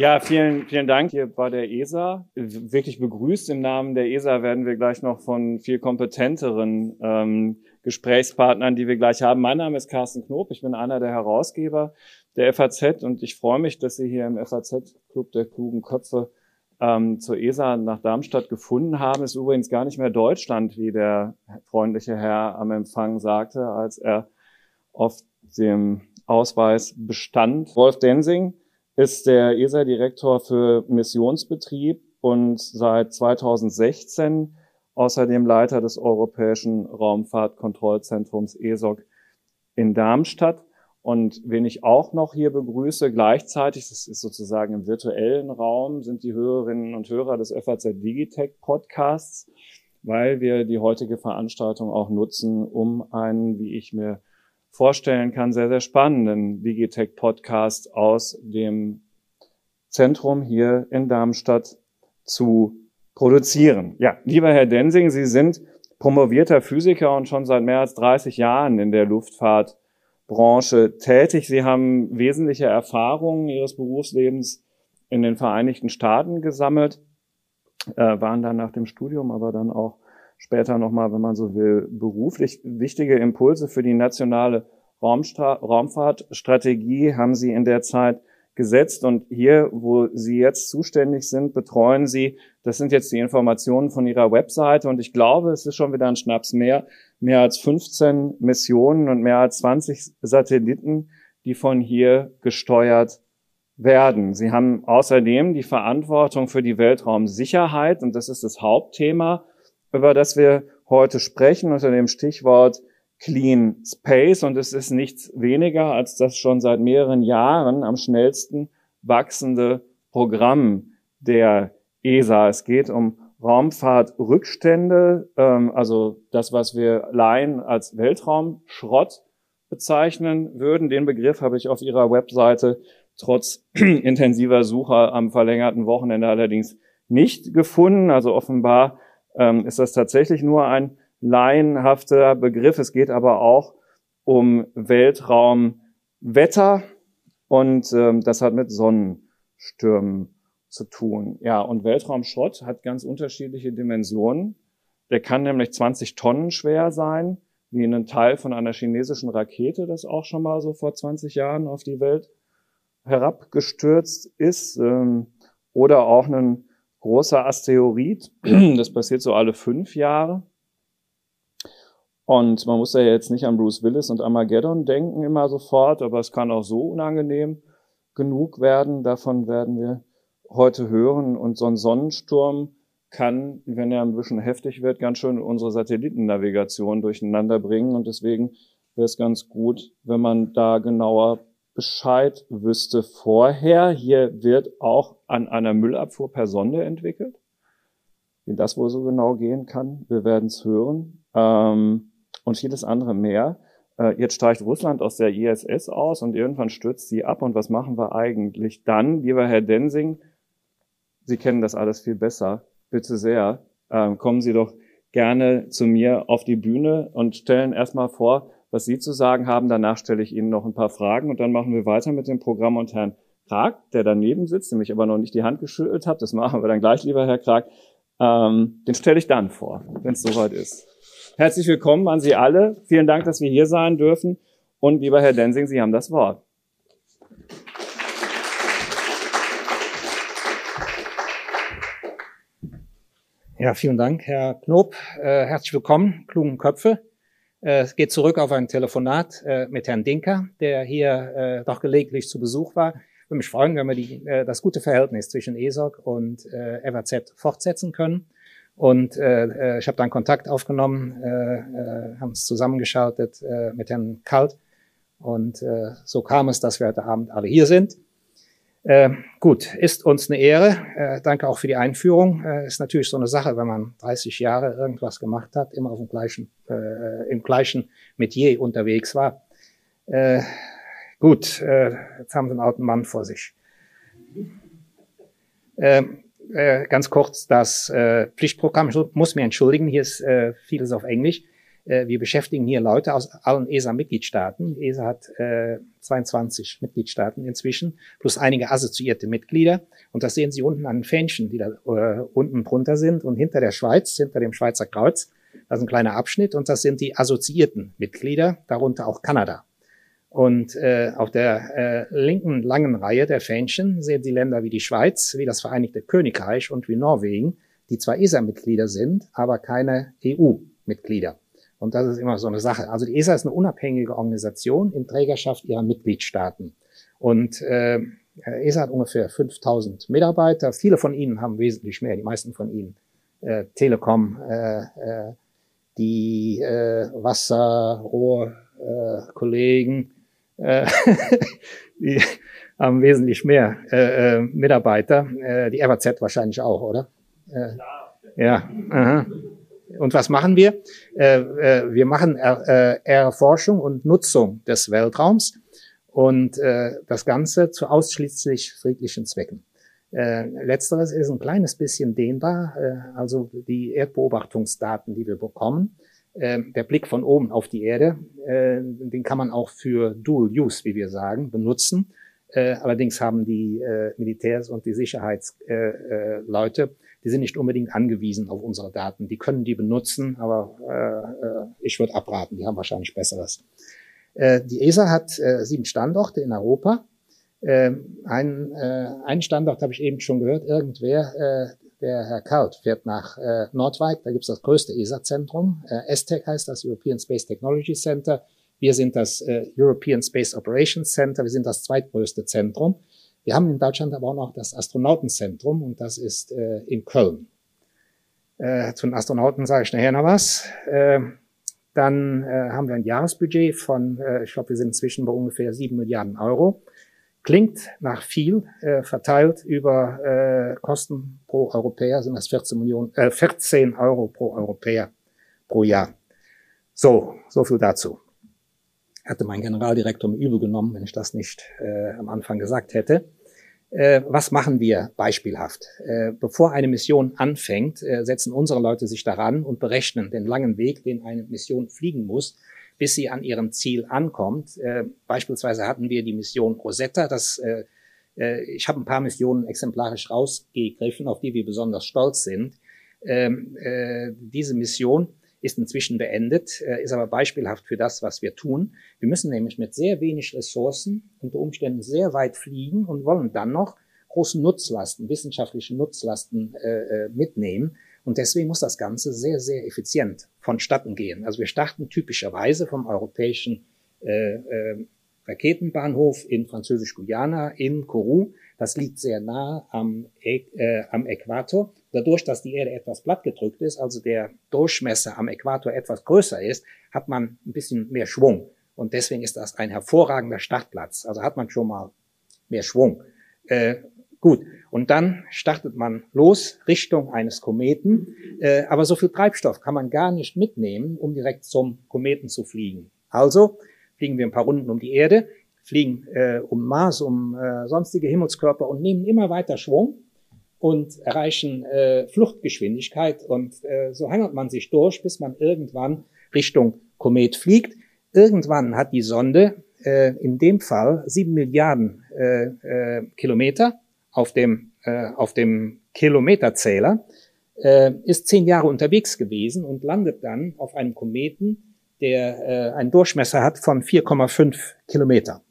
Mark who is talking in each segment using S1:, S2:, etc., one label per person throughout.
S1: Ja, vielen, vielen Dank hier bei der ESA. Wirklich begrüßt im Namen der ESA werden wir gleich noch von viel kompetenteren ähm, Gesprächspartnern, die wir gleich haben. Mein Name ist Carsten Knob, ich bin einer der Herausgeber der FAZ und ich freue mich, dass Sie hier im FAZ-Club der klugen Köpfe ähm, zur ESA nach Darmstadt gefunden haben. Ist übrigens gar nicht mehr Deutschland, wie der freundliche Herr am Empfang sagte, als er auf dem Ausweis bestand. Wolf Densing ist der ESA-Direktor für Missionsbetrieb und seit 2016 außerdem Leiter des Europäischen Raumfahrtkontrollzentrums ESOC in Darmstadt. Und wen ich auch noch hier begrüße, gleichzeitig, das ist sozusagen im virtuellen Raum, sind die Hörerinnen und Hörer des FAZ Digitech Podcasts, weil wir die heutige Veranstaltung auch nutzen, um einen, wie ich mir vorstellen kann, sehr, sehr spannenden Digitech-Podcast aus dem Zentrum hier in Darmstadt zu produzieren. Ja, lieber Herr Densing, Sie sind promovierter Physiker und schon seit mehr als 30 Jahren in der Luftfahrtbranche tätig. Sie haben wesentliche Erfahrungen Ihres Berufslebens in den Vereinigten Staaten gesammelt, äh, waren dann nach dem Studium aber dann auch später nochmal, wenn man so will, beruflich wichtige Impulse für die nationale Raumstra Raumfahrtstrategie haben Sie in der Zeit gesetzt. Und hier, wo Sie jetzt zuständig sind, betreuen Sie, das sind jetzt die Informationen von Ihrer Webseite. Und ich glaube, es ist schon wieder ein Schnaps mehr, mehr als 15 Missionen und mehr als 20 Satelliten, die von hier gesteuert werden. Sie haben außerdem die Verantwortung für die Weltraumsicherheit. Und das ist das Hauptthema über das wir heute sprechen, unter dem Stichwort Clean Space. Und es ist nichts weniger als das schon seit mehreren Jahren am schnellsten wachsende Programm der ESA. Es geht um Raumfahrtrückstände, ähm, also das, was wir Laien als Weltraumschrott bezeichnen würden. Den Begriff habe ich auf Ihrer Webseite trotz intensiver Suche am verlängerten Wochenende allerdings nicht gefunden. Also offenbar ähm, ist das tatsächlich nur ein laienhafter Begriff. Es geht aber auch um Weltraumwetter und ähm, das hat mit Sonnenstürmen zu tun. Ja, und Weltraumschrott hat ganz unterschiedliche Dimensionen. Der kann nämlich 20 Tonnen schwer sein, wie ein Teil von einer chinesischen Rakete, das auch schon mal so vor 20 Jahren auf die Welt herabgestürzt ist, ähm, oder auch ein großer Asteroid. Das passiert so alle fünf Jahre. Und man muss ja jetzt nicht an Bruce Willis und Armageddon denken immer sofort, aber es kann auch so unangenehm genug werden. Davon werden wir heute hören. Und so ein Sonnensturm kann, wenn er ein bisschen heftig wird, ganz schön unsere Satellitennavigation durcheinander bringen. Und deswegen wäre es ganz gut, wenn man da genauer Bescheid wüsste vorher. Hier wird auch an einer Müllabfuhr per Sonde entwickelt. Wie das wohl so genau gehen kann, wir werden es hören. Ähm, und vieles andere mehr. Äh, jetzt steigt Russland aus der ISS aus und irgendwann stürzt sie ab. Und was machen wir eigentlich dann? Lieber Herr Densing, Sie kennen das alles viel besser. Bitte sehr, ähm, kommen Sie doch gerne zu mir auf die Bühne und stellen erstmal vor, was Sie zu sagen haben. Danach stelle ich Ihnen noch ein paar Fragen und dann machen wir weiter mit dem Programm und Herrn Krag, der daneben sitzt, nämlich aber noch nicht die Hand geschüttelt hat. Das machen wir dann gleich, lieber Herr Krag. Ähm, den stelle ich dann vor, wenn es soweit ist. Herzlich willkommen an Sie alle. Vielen Dank, dass wir hier sein dürfen. Und lieber Herr Densing, Sie haben das Wort.
S2: Ja, vielen Dank, Herr Knob. Äh, herzlich willkommen, klugen Köpfe. Äh, es geht zurück auf ein Telefonat äh, mit Herrn Dinker, der hier äh, doch gelegentlich zu Besuch war. Ich würde mich freuen, wenn wir die, das gute Verhältnis zwischen ESOC und äh, FAZ fortsetzen können. Und äh, ich habe dann Kontakt aufgenommen, äh, haben es zusammengeschaltet äh, mit Herrn Kalt. Und äh, so kam es, dass wir heute Abend alle hier sind. Äh, gut, ist uns eine Ehre. Äh, danke auch für die Einführung. Äh, ist natürlich so eine Sache, wenn man 30 Jahre irgendwas gemacht hat, immer auf dem gleichen, äh, im gleichen Metier unterwegs war. Äh, gut, äh, jetzt haben Sie einen alten Mann vor sich. Äh, äh, ganz kurz das äh, Pflichtprogramm. Ich muss mir entschuldigen, hier ist äh, vieles auf Englisch. Äh, wir beschäftigen hier Leute aus allen ESA-Mitgliedstaaten. ESA hat äh, 22 Mitgliedstaaten inzwischen, plus einige assoziierte Mitglieder. Und das sehen Sie unten an den Fähnchen, die da äh, unten drunter sind. Und hinter der Schweiz, hinter dem Schweizer Kreuz, das ist ein kleiner Abschnitt. Und das sind die assoziierten Mitglieder, darunter auch Kanada. Und äh, auf der äh, linken langen Reihe der Fähnchen sehen Sie Länder wie die Schweiz, wie das Vereinigte Königreich und wie Norwegen, die zwar ESA-Mitglieder sind, aber keine EU-Mitglieder. Und das ist immer so eine Sache. Also die ESA ist eine unabhängige Organisation in Trägerschaft ihrer Mitgliedstaaten. Und äh, ESA hat ungefähr 5000 Mitarbeiter. Viele von ihnen haben wesentlich mehr, die meisten von ihnen. Äh, Telekom, äh, äh, die äh, Wasserrohrkollegen, äh, die haben wesentlich mehr äh, äh, Mitarbeiter. Äh, die FAZ wahrscheinlich auch, oder? Äh, ja. Aha. Und was machen wir? Äh, äh, wir machen er, äh, Erforschung und Nutzung des Weltraums und äh, das Ganze zu ausschließlich friedlichen Zwecken. Äh, letzteres ist ein kleines bisschen dehnbar, äh, also die Erdbeobachtungsdaten, die wir bekommen. Äh, der Blick von oben auf die Erde, äh, den kann man auch für Dual Use, wie wir sagen, benutzen. Äh, allerdings haben die äh, Militärs und die Sicherheitsleute, äh, äh, die sind nicht unbedingt angewiesen auf unsere Daten. Die können die benutzen, aber äh, äh ich würde abraten, die haben wahrscheinlich besseres. Die ESA hat sieben Standorte in Europa. Äh, ein, einen Standort habe ich eben schon gehört, irgendwer, der Herr Kalt fährt nach äh, Nordwijk, da gibt es das größte ESA-Zentrum. Äh, ESTEC heißt das, European Space Technology Center. Wir sind das äh, European Space Operations Center, wir sind das zweitgrößte Zentrum. Wir haben in Deutschland aber auch noch das Astronautenzentrum und das ist äh, in Köln. Äh, zu den Astronauten sage ich nachher noch was. Äh, dann äh, haben wir ein Jahresbudget von, äh, ich glaube, wir sind inzwischen bei ungefähr sieben Milliarden Euro. Klingt nach viel, äh, verteilt über äh, Kosten pro Europäer sind das 14 Millionen, äh, 14 Euro pro Europäer pro Jahr. So, so viel dazu hätte mein Generaldirektor mir übel genommen, wenn ich das nicht äh, am Anfang gesagt hätte. Äh, was machen wir beispielhaft? Äh, bevor eine Mission anfängt, äh, setzen unsere Leute sich daran und berechnen den langen Weg, den eine Mission fliegen muss, bis sie an ihrem Ziel ankommt. Äh, beispielsweise hatten wir die Mission Rosetta. Das, äh, äh, ich habe ein paar Missionen exemplarisch rausgegriffen, auf die wir besonders stolz sind. Ähm, äh, diese Mission ist inzwischen beendet, äh, ist aber beispielhaft für das, was wir tun. Wir müssen nämlich mit sehr wenig Ressourcen unter Umständen sehr weit fliegen und wollen dann noch große Nutzlasten, wissenschaftliche Nutzlasten äh, äh, mitnehmen. Und deswegen muss das Ganze sehr, sehr effizient vonstatten gehen. Also wir starten typischerweise vom europäischen äh, äh, Raketenbahnhof in Französisch-Guyana in Kourou. Das liegt sehr nah am, äh, am Äquator. Dadurch, dass die Erde etwas plattgedrückt ist, also der Durchmesser am Äquator etwas größer ist, hat man ein bisschen mehr Schwung. Und deswegen ist das ein hervorragender Startplatz. Also hat man schon mal mehr Schwung. Äh, gut, und dann startet man los Richtung eines Kometen. Äh, aber so viel Treibstoff kann man gar nicht mitnehmen, um direkt zum Kometen zu fliegen. Also fliegen wir ein paar Runden um die Erde, fliegen äh, um Mars, um äh, sonstige Himmelskörper und nehmen immer weiter Schwung und erreichen Fluchtgeschwindigkeit und so hangelt man sich durch, bis man irgendwann Richtung Komet fliegt. Irgendwann hat die Sonde in dem Fall sieben Milliarden Kilometer auf dem, äh, auf dem Kilometerzähler, äh, ist zehn Jahre unterwegs gewesen und landet dann auf einem Kometen, der äh, einen Durchmesser hat von 4,5 Kilometer.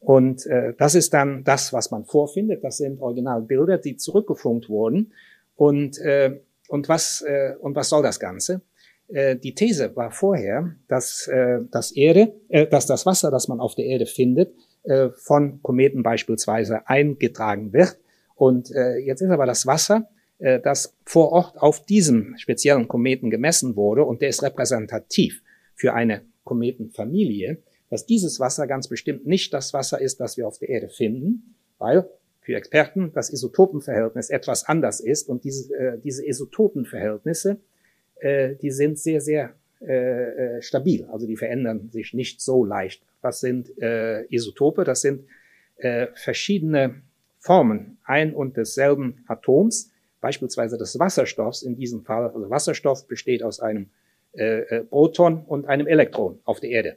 S2: Und äh, das ist dann das, was man vorfindet. Das sind Originalbilder, die zurückgefunkt wurden. Und, äh, und, was, äh, und was soll das Ganze? Äh, die These war vorher, dass, äh, das Erde, äh, dass das Wasser, das man auf der Erde findet, äh, von Kometen beispielsweise eingetragen wird. Und äh, jetzt ist aber das Wasser, äh, das vor Ort auf diesem speziellen Kometen gemessen wurde, und der ist repräsentativ für eine Kometenfamilie, dass dieses Wasser ganz bestimmt nicht das Wasser ist, das wir auf der Erde finden, weil für Experten das Isotopenverhältnis etwas anders ist und diese, äh, diese Isotopenverhältnisse, äh, die sind sehr, sehr äh, äh, stabil, also die verändern sich nicht so leicht. Was sind äh, Isotope? Das sind äh, verschiedene Formen ein und desselben Atoms, beispielsweise des Wasserstoffs in diesem Fall. Also Wasserstoff besteht aus einem äh, äh, Proton und einem Elektron auf der Erde.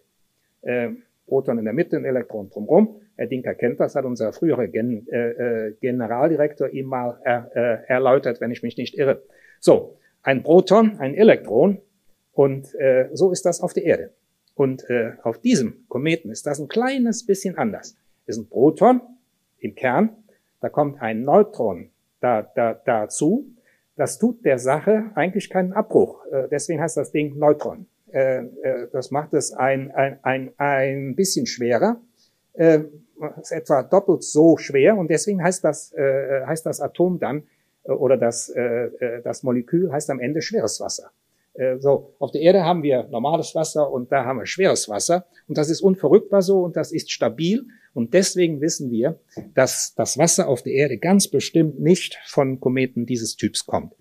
S2: Äh, Proton in der Mitte, ein Elektron drumherum. Herr Dinker kennt das, hat unser früherer Gen, äh, äh, Generaldirektor ihm mal er, äh, erläutert, wenn ich mich nicht irre. So, ein Proton, ein Elektron und äh, so ist das auf der Erde. Und äh, auf diesem Kometen ist das ein kleines bisschen anders. Ist ein Proton im Kern, da kommt ein Neutron da, da, dazu. Das tut der Sache eigentlich keinen Abbruch. Äh, deswegen heißt das Ding Neutron. Äh, äh, das macht es ein, ein, ein, ein bisschen schwerer. Ist etwa doppelt so schwer und deswegen heißt das, äh, heißt das Atom dann äh, oder das, äh das Molekül heißt am Ende schweres Wasser. Äh, so, auf der Erde haben wir normales Wasser und da haben wir schweres Wasser. Und das ist unverrückbar so und das ist stabil. Und deswegen wissen wir, dass das Wasser auf der Erde ganz bestimmt nicht von Kometen dieses Typs kommt.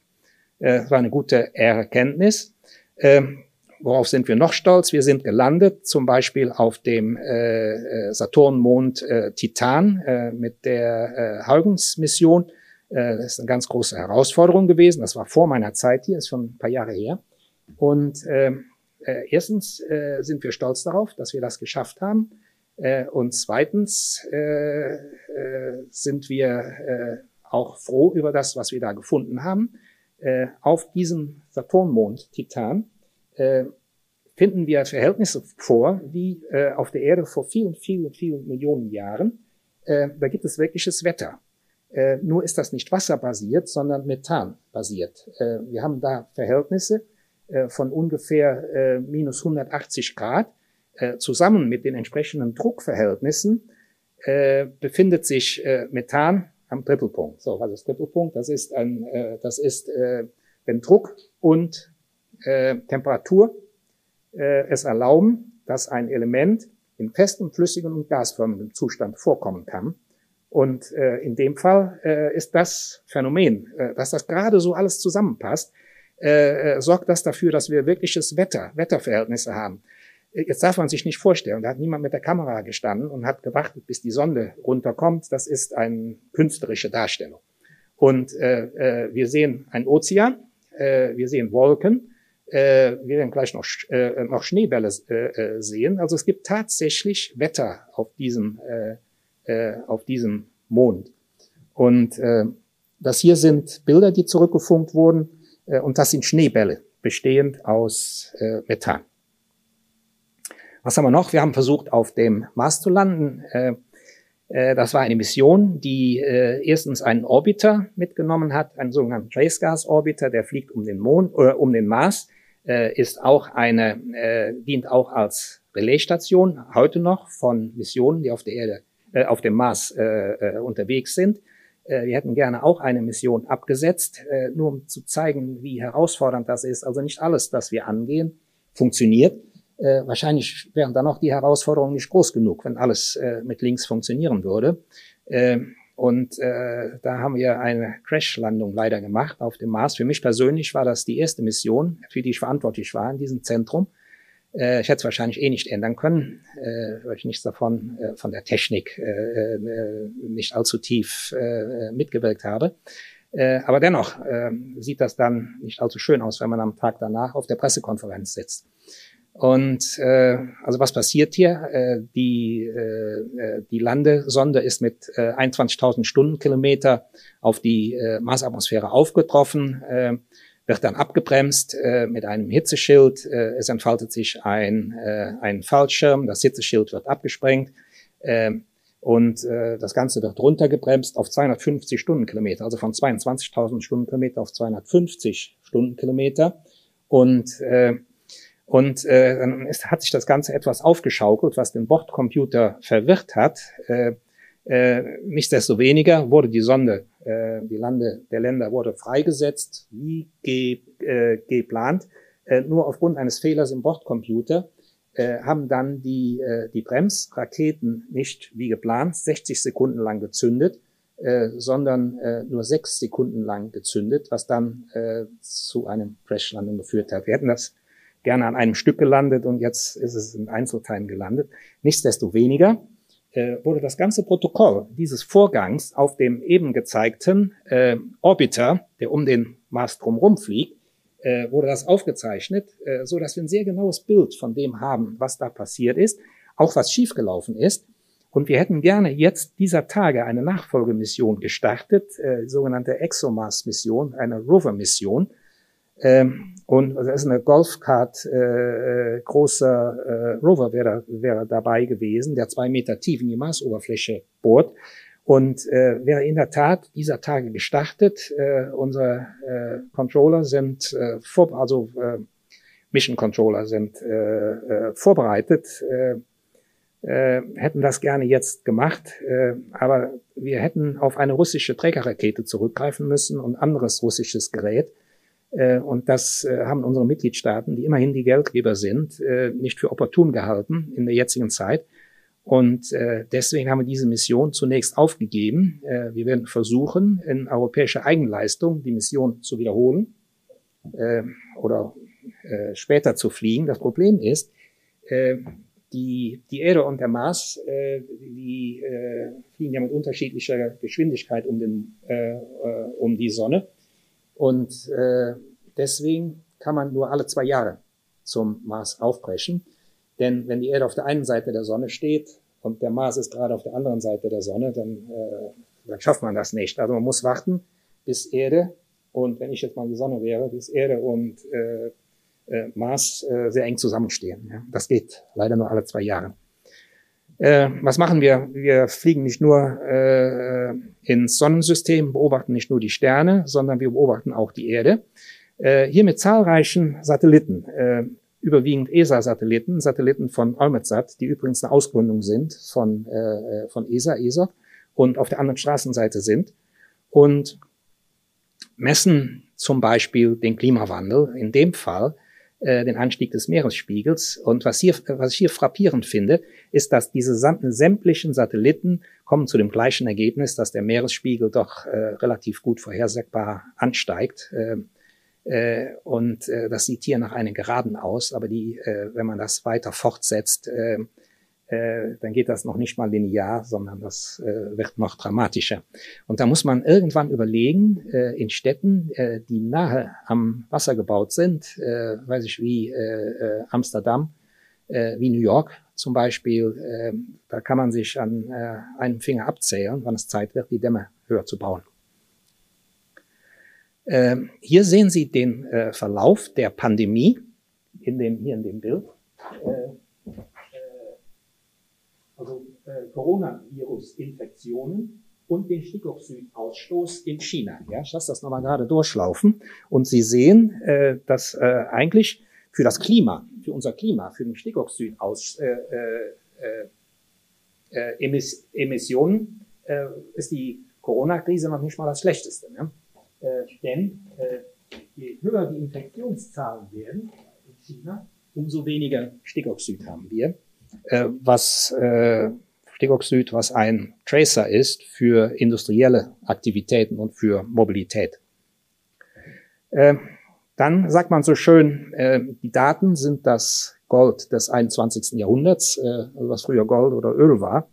S2: Äh, das war eine gute Erkenntnis. Ähm, worauf sind wir noch stolz? Wir sind gelandet, zum Beispiel auf dem äh, Saturnmond Titan mit der Huygens-Mission. das ist eine ganz große Herausforderung gewesen. Das war vor meiner Zeit hier, ist schon ein paar Jahre her. Und ähm, äh, erstens äh, sind wir stolz darauf, dass wir das geschafft haben. Äh, und zweitens äh, äh, sind wir auch froh über das, was wir da gefunden haben. Auf diesem Saturnmond Titan finden wir Verhältnisse vor, wie auf der Erde vor vielen, vielen, vielen Millionen Jahren. Da gibt es wirkliches Wetter. Nur ist das nicht wasserbasiert, sondern methanbasiert. Wir haben da Verhältnisse, von ungefähr äh, minus 180 Grad äh, zusammen mit den entsprechenden Druckverhältnissen befindet sich Methan am Trippelpunkt. So, was ist Trippelpunkt? Das ist ein, das ist, wenn Druck und Temperatur es erlauben, dass ein Element in festem, flüssigen und gasförmigem Zustand vorkommen kann. Und äh, in dem Fall äh, ist das Phänomen, äh, dass das gerade so alles zusammenpasst, äh, äh, sorgt das dafür, dass wir wirkliches Wetter, Wetterverhältnisse haben. Jetzt darf man sich nicht vorstellen, da hat niemand mit der Kamera gestanden und hat gewartet, bis die Sonne runterkommt. Das ist eine künstlerische Darstellung. Und äh, äh, wir sehen einen Ozean, äh, wir sehen Wolken, äh, wir werden gleich noch, äh, noch Schneebälle äh, äh, sehen. Also es gibt tatsächlich Wetter auf diesem, äh, äh, auf diesem Mond. Und äh, das hier sind Bilder, die zurückgefunkt wurden. Äh, und das sind Schneebälle, bestehend aus äh, Methan. Was haben wir noch? Wir haben versucht, auf dem Mars zu landen. Äh, das war eine Mission, die erstens einen Orbiter mitgenommen hat, einen sogenannten Trace Gas Orbiter, der fliegt um den Mond oder um den Mars, ist auch eine, dient auch als Relaisstation heute noch von Missionen, die auf der Erde, auf dem Mars unterwegs sind. Äh, wir hätten gerne auch eine Mission abgesetzt, äh, nur um zu zeigen, wie herausfordernd das ist. Also nicht alles, das wir angehen, funktioniert. Äh, wahrscheinlich wären dann auch die Herausforderungen nicht groß genug, wenn alles mit links funktionieren würde. Und äh, da haben wir eine Crash-Landung leider gemacht auf dem Mars. Für mich persönlich war das die erste Mission, für die ich verantwortlich war in diesem Zentrum. Äh, ich hätte es wahrscheinlich eh nicht ändern können, äh, weil ich nichts davon äh, von der Technik äh, äh, nicht allzu tief äh, mitgewirkt habe. Äh, aber dennoch äh, sieht das dann nicht allzu schön aus, wenn man am Tag danach auf der Pressekonferenz sitzt. Und äh, also was passiert hier? Äh, die, äh, die Landesonde ist mit äh, 21.000 Stundenkilometer auf die äh, Marsatmosphäre aufgetroffen. Äh, wird dann abgebremst äh, mit einem Hitzeschild. Äh, es entfaltet sich ein, äh, ein Fallschirm, das Hitzeschild wird abgesprengt äh, und äh, das Ganze wird runtergebremst auf 250 Stundenkilometer, also von 22.000 Stundenkilometer auf 250 Stundenkilometer. Und äh, und äh, dann ist, hat sich das Ganze etwas aufgeschaukelt, was den Bordcomputer verwirrt hat. Äh, äh, nichtsdestoweniger wurde die Sonde, äh, die Lande der Länder wurde freigesetzt, wie ge, äh, geplant. Äh, nur aufgrund eines Fehlers im Bordcomputer äh, haben dann die, äh, die Bremsraketen nicht wie geplant 60 Sekunden lang gezündet, äh, sondern äh, nur sechs Sekunden lang gezündet, was dann äh, zu einem Crashlandung geführt hat. Wir hätten das gerne an einem Stück gelandet und jetzt ist es in Einzelteilen gelandet. Nichtsdestoweniger äh, wurde das ganze Protokoll dieses Vorgangs auf dem eben gezeigten äh, Orbiter, der um den Mars drumherum fliegt, äh, wurde das aufgezeichnet, äh, so dass wir ein sehr genaues Bild von dem haben, was da passiert ist, auch was schiefgelaufen ist. Und wir hätten gerne jetzt dieser Tage eine Nachfolgemission gestartet, äh, sogenannte ExoMars-Mission, eine Rover-Mission. Ähm, und das ist eine Golfkart, äh, äh, großer äh, Rover wäre, wäre dabei gewesen, der zwei Meter tief in die Marsoberfläche bohrt und äh, wäre in der Tat dieser Tage gestartet. Äh, unsere äh, Controller sind äh, vor, also äh, Mission Controller sind äh, äh, vorbereitet, äh, äh, hätten das gerne jetzt gemacht, äh, aber wir hätten auf eine russische Trägerrakete zurückgreifen müssen und anderes russisches Gerät. Äh, und das äh, haben unsere Mitgliedstaaten, die immerhin die Geldgeber sind, äh, nicht für opportun gehalten in der jetzigen Zeit. Und deswegen haben wir diese Mission zunächst aufgegeben. Wir werden versuchen, in europäischer Eigenleistung die Mission zu wiederholen oder später zu fliegen. Das Problem ist, die, die Erde und der Mars, die fliegen ja mit unterschiedlicher Geschwindigkeit um, den, um die Sonne. Und äh, deswegen kann man nur alle zwei Jahre zum Mars aufbrechen. Denn wenn die Erde auf der einen Seite der Sonne steht und der Mars ist gerade auf der anderen Seite der Sonne, dann, äh, dann schafft man das nicht. Also man muss warten, bis Erde und wenn ich jetzt mal die Sonne wäre, bis Erde und äh, äh, Mars äh, sehr eng zusammenstehen. Ja. Das geht leider nur alle zwei Jahre. Äh, was machen wir? Wir fliegen nicht nur äh, ins Sonnensystem, beobachten nicht nur die Sterne, sondern wir beobachten auch die Erde. Äh, hier mit zahlreichen Satelliten. Äh, überwiegend ESA-Satelliten, Satelliten von Olmetsat, die übrigens eine Ausgründung sind von, äh, von ESA, ESA und auf der anderen Straßenseite sind und messen zum Beispiel den Klimawandel, in dem Fall äh, den Anstieg des Meeresspiegels. Und was, hier, was ich hier frappierend finde, ist, dass diese sämtlichen Satelliten kommen zu dem gleichen Ergebnis, dass der Meeresspiegel doch äh, relativ gut vorhersagbar ansteigt. Äh, äh, und äh, das sieht hier nach einer Geraden aus, aber die, äh, wenn man das weiter fortsetzt, äh, äh, dann geht das noch nicht mal linear, sondern das äh, wird noch dramatischer. Und da muss man irgendwann überlegen, äh, in Städten, äh, die nahe am Wasser gebaut sind, äh, weiß ich wie Amsterdam, wie New York zum Beispiel, da kann man sich an einem Finger abzählen, wann es Zeit wird, die Dämme höher zu bauen. Ähm, hier sehen Sie den Verlauf der Pandemie in dem, hier in dem Bild. Äh, äh, also äh, Coronavirus-Infektionen und den Stickoxidausstoß in China. Ja, ich lasse das nochmal gerade durchlaufen. Und Sie sehen, äh, dass äh, eigentlich für das Klima, für unser Klima, für den Stickoxidaus, äh, äh, äh, Emiss Emissionen äh, ist die Corona-Krise noch nicht mal das Schlechteste. Ne? Äh, denn äh, je höher die Infektionszahlen werden in China, umso weniger Stickoxid haben wir. Äh, was äh, Stickoxid, was ein Tracer ist für industrielle Aktivitäten und für Mobilität. Äh, dann sagt man so schön, äh, die Daten sind das Gold des 21. Jahrhunderts, äh, also was früher Gold oder Öl war.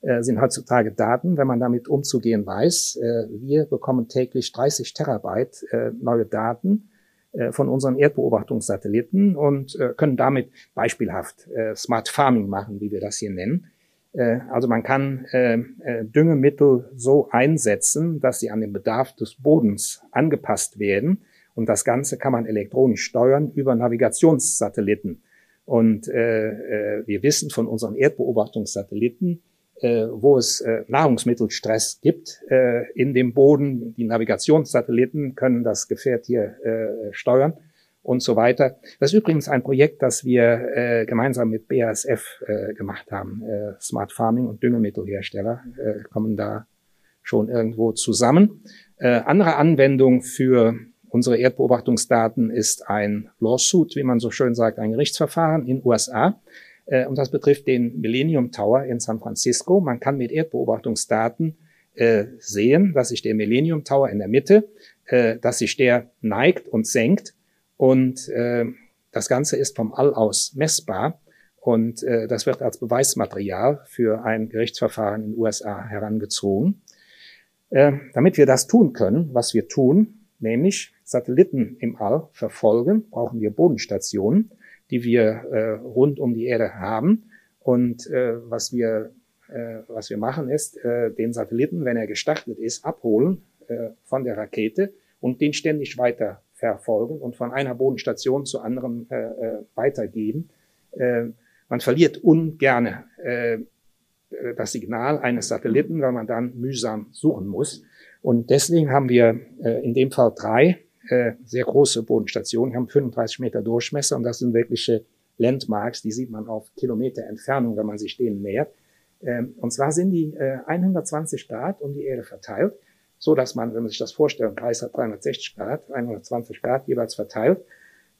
S2: Äh, sind heutzutage Daten, wenn man damit umzugehen weiß. Äh, wir bekommen täglich 30 Terabyte äh, neue Daten von unseren Erdbeobachtungssatelliten und können damit beispielhaft Smart Farming machen, wie wir das hier nennen. Also man kann Düngemittel so einsetzen, dass sie an den Bedarf des Bodens angepasst werden. Und das Ganze kann man elektronisch steuern über Navigationssatelliten. Und äh, wir wissen von unseren Erdbeobachtungssatelliten, äh, wo es äh, Nahrungsmittelstress gibt äh, in dem Boden. Die Navigationssatelliten können das Gefährt hier äh, steuern und so weiter. Das ist übrigens ein Projekt, das wir äh, gemeinsam mit BASF äh, gemacht haben. Äh, Smart Farming und Düngemittelhersteller äh, kommen da schon irgendwo zusammen. Äh, andere Anwendung für unsere Erdbeobachtungsdaten ist ein Lawsuit, wie man so schön sagt, ein Gerichtsverfahren in USA. Äh, und das betrifft den Millennium Tower in San Francisco. Man kann mit Erdbeobachtungsdaten äh, sehen, dass sich der Millennium Tower in der Mitte, äh, dass sich der neigt und senkt. Und das Ganze ist vom All aus messbar. Und das wird als Beweismaterial für ein Gerichtsverfahren in den USA herangezogen. damit wir das tun können, was wir tun, nämlich Satelliten im All verfolgen, brauchen wir Bodenstationen, die wir äh, rund um die Erde haben. Und äh, was wir äh, was wir machen ist, äh, den Satelliten, wenn er gestartet ist, abholen äh, von der Rakete und den ständig weiter verfolgen und von einer Bodenstation zur anderen äh, äh, weitergeben. Äh, man verliert ungerne äh, das Signal eines Satelliten, weil man dann mühsam suchen muss. Und deswegen haben wir äh, in dem Fall drei äh, sehr große Bodenstationen, haben 35 Meter Durchmesser und das sind wirkliche Landmarks, die sieht man auf Kilometer Entfernung, wenn man sich denen nähert. Ähm, und zwar sind die äh, 120 Grad um die Erde verteilt, so dass man, wenn man sich das vorstellt, Kreis hat 360 Grad, 120 Grad jeweils verteilt.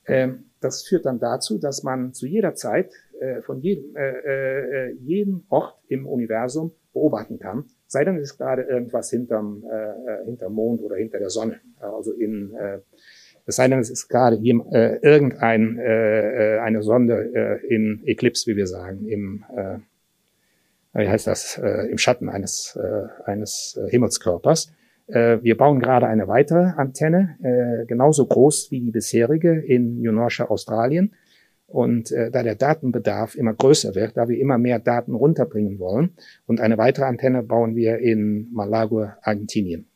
S2: Ähm, das führt dann dazu, dass man zu jeder Zeit äh, von jedem, äh, äh, jeden Ort im Universum beobachten kann. Sei denn, es ist gerade irgendwas hinterm, äh, hinterm Mond oder hinter der Sonne. Also in, äh, es sei denn, es ist gerade äh, irgendein äh, eine Sonde äh, in Eclipse, wie wir sagen, im äh, wie heißt das, äh, im Schatten eines, äh, eines äh, Himmelskörpers. Äh, wir bauen gerade eine weitere Antenne, äh, genauso groß wie die bisherige in New Norcia, Australien. Und äh, da der Datenbedarf immer größer wird, da wir immer mehr Daten runterbringen wollen, und eine weitere Antenne bauen wir in Malague, Argentinien.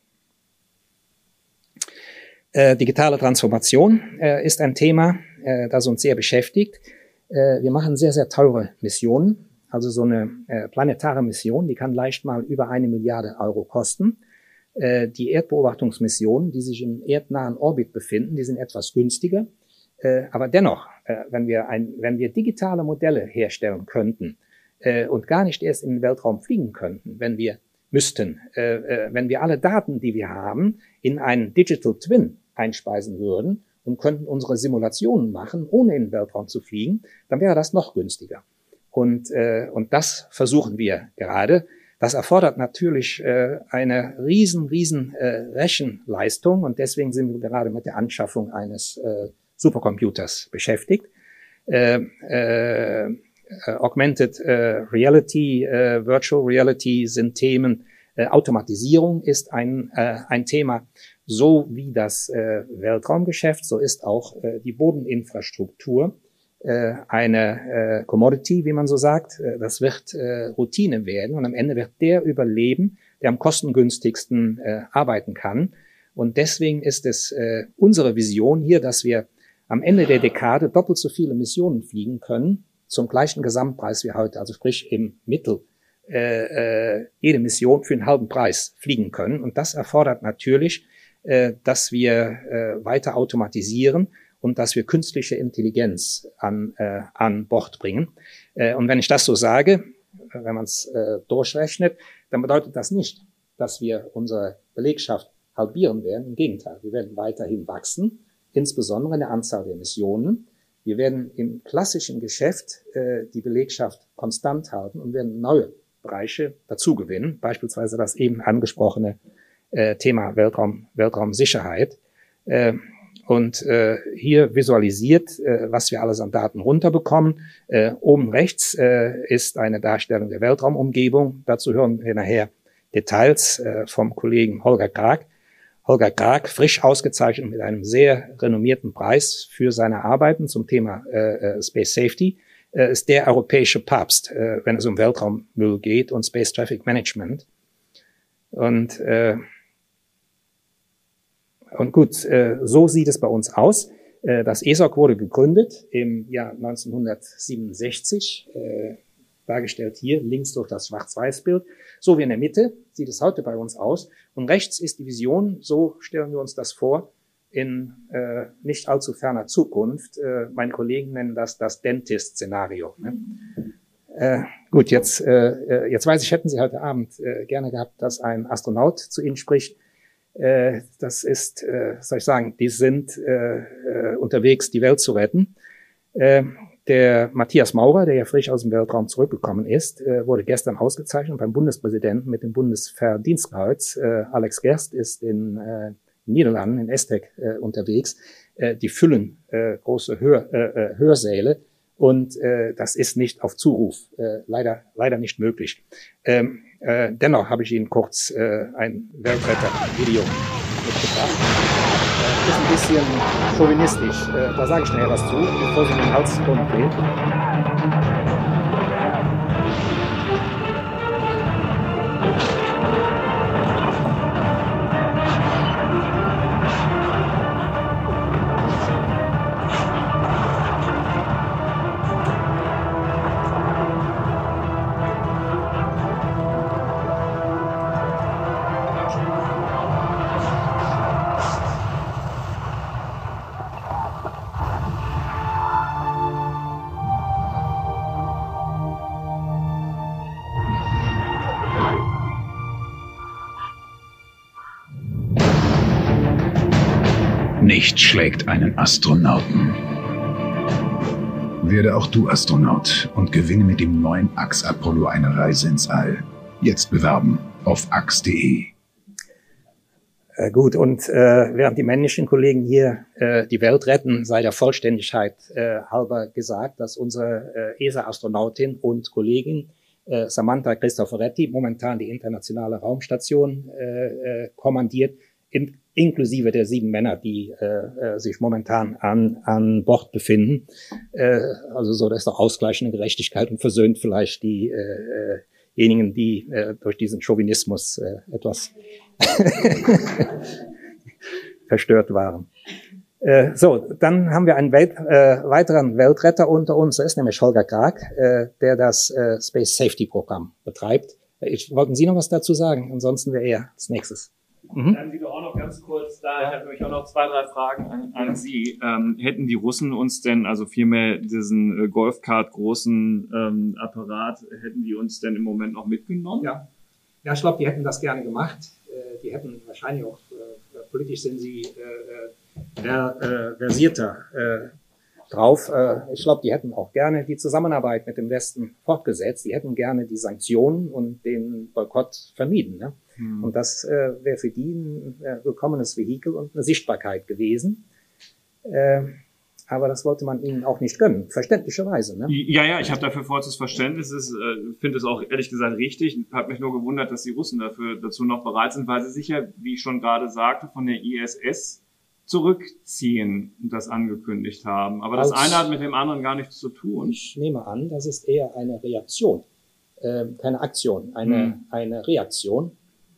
S2: Äh, digitale Transformation äh, ist ein Thema, äh, das uns sehr beschäftigt. Äh, wir machen sehr, sehr teure Missionen. Also so eine äh, planetare Mission, die kann leicht mal über eine Milliarde Euro kosten. Äh, die Erdbeobachtungsmissionen, die sich im erdnahen Orbit befinden, die sind etwas günstiger. Äh, aber dennoch, äh, wenn, wir ein, wenn wir digitale Modelle herstellen könnten äh, und gar nicht erst in den Weltraum fliegen könnten, wenn wir müssten, äh, äh, wenn wir alle Daten, die wir haben, in einen Digital Twin einspeisen würden und könnten unsere Simulationen machen, ohne in den Weltraum zu fliegen, dann wäre das noch günstiger. Und, äh, und das versuchen wir gerade. Das erfordert natürlich äh, eine riesen, riesen äh, Rechenleistung und deswegen sind wir gerade mit der Anschaffung eines äh, Supercomputers beschäftigt. Äh, äh, Augmented äh, Reality, äh, Virtual Reality sind Themen. Äh, Automatisierung ist ein, äh, ein Thema. So wie das äh, Weltraumgeschäft, so ist auch äh, die Bodeninfrastruktur äh, eine äh, Commodity, wie man so sagt. Äh, das wird äh, Routine werden und am Ende wird der überleben, der am kostengünstigsten äh, arbeiten kann. Und deswegen ist es äh, unsere Vision hier, dass wir am Ende der Dekade doppelt so viele Missionen fliegen können zum gleichen Gesamtpreis wie heute, also sprich im Mittel äh, äh, jede Mission für einen halben Preis fliegen können. Und das erfordert natürlich, äh, dass wir äh, weiter automatisieren und dass wir künstliche Intelligenz an, äh, an Bord bringen. Äh, und wenn ich das so sage, wenn man es äh, durchrechnet, dann bedeutet das nicht, dass wir unsere Belegschaft halbieren werden. Im Gegenteil, wir werden weiterhin wachsen, insbesondere in der Anzahl der Missionen. Wir werden im klassischen Geschäft äh, die Belegschaft konstant halten und werden neue Bereiche dazugewinnen, beispielsweise das eben angesprochene äh, Thema Weltraum, Weltraumsicherheit. Äh, und äh, hier visualisiert, äh, was wir alles an Daten runterbekommen. Äh, oben rechts äh, ist eine Darstellung der Weltraumumgebung. Dazu hören wir nachher Details äh, vom Kollegen Holger Krag. Holger Krag, frisch ausgezeichnet mit einem sehr renommierten Preis für seine Arbeiten zum Thema äh, äh Space Safety, äh, ist der europäische Papst, äh, wenn es um Weltraummüll geht und Space Traffic Management. Und äh, und gut, äh, so sieht es bei uns aus. Äh, das ESOC wurde gegründet im Jahr 1967, äh, dargestellt hier links durch das Schwarz-Weiß-Bild. So wie in der Mitte sieht es heute bei uns aus. Und rechts ist die Vision, so stellen wir uns das vor, in äh, nicht allzu ferner Zukunft. Äh, meine Kollegen nennen das das Dentist-Szenario. Ne? Äh, gut, jetzt, äh, jetzt weiß ich, hätten Sie heute Abend äh, gerne gehabt, dass ein Astronaut zu Ihnen spricht. Äh, das ist, äh, soll ich sagen, die sind äh, äh, unterwegs, die Welt zu retten. Äh, der Matthias Maurer, der ja frisch aus dem Weltraum zurückgekommen ist, äh, wurde gestern ausgezeichnet beim Bundespräsidenten mit dem Bundesverdienstkreuz. Äh, Alex Gerst ist in äh, Niederlanden, in Estek äh, unterwegs. Äh, die füllen äh, große Hör, Hörsäle und das ist nicht auf Zuruf, leider, leider nicht möglich. Ähm, äh, dennoch habe ich Ihnen kurz ein Weltretter-Video mitgebracht. Ist ein bisschen chauvinistisch. Äh, da sage ich nachher was zu, bevor Sie den Hals umdrehen.
S3: Einen Astronauten. Werde auch du Astronaut und gewinne mit dem neuen Axe Apollo eine Reise ins All. Jetzt bewerben auf axe.de.
S2: Äh, gut, und äh, während die männlichen Kollegen hier äh, die Welt retten, sei der Vollständigkeit äh, halber gesagt, dass unsere äh, ESA-Astronautin und Kollegin äh, Samantha Cristoforetti momentan die internationale Raumstation kommandiert, in, inklusive der sieben Männer, die äh, äh, sich momentan an, an Bord befinden. Äh, also so, dass der ausgleichende Gerechtigkeit und versöhnt vielleicht die äh, diejenigen, die äh, durch diesen Chauvinismus äh, etwas verstört waren. Äh, so, dann haben wir einen Welt, äh, weiteren Weltretter unter uns, das ist nämlich Holger Krag, äh, der das äh, Space Safety Programm betreibt. Ich, wollten Sie noch was dazu sagen? Ansonsten wäre er als nächstes.
S1: Mhm. Ganz kurz da. Ich habe nämlich auch noch zwei, drei Fragen an, an Sie. Ähm, hätten die Russen uns denn, also vielmehr diesen äh, Golfkart großen ähm, Apparat, hätten die uns denn im Moment noch mitgenommen?
S2: Ja, ja ich glaube, die hätten das gerne gemacht. Äh, die hätten wahrscheinlich auch, äh, politisch sind sie äh, äh, versierter äh, drauf. Äh, ich glaube, die hätten auch gerne die Zusammenarbeit mit dem Westen fortgesetzt. Die hätten gerne die Sanktionen und den Boykott vermieden. Ne? Mhm. Und das äh, wäre für die ein äh, willkommenes Vehikel und eine Sichtbarkeit gewesen. Äh, aber das wollte man ihnen auch nicht gönnen, verständlicherweise. Ne?
S1: Ja, ja, ich habe dafür vollstes Verständnis. Ich äh, finde es auch ehrlich gesagt richtig. Hat mich nur gewundert, dass die Russen dafür dazu noch bereit sind, weil sie sicher, wie ich schon gerade sagte, von der ISS zurückziehen und das angekündigt haben. Aber das eine hat mit dem anderen gar nichts zu tun.
S2: Ich nehme an, das ist eher eine Reaktion, äh, keine Aktion, eine, hm. eine Reaktion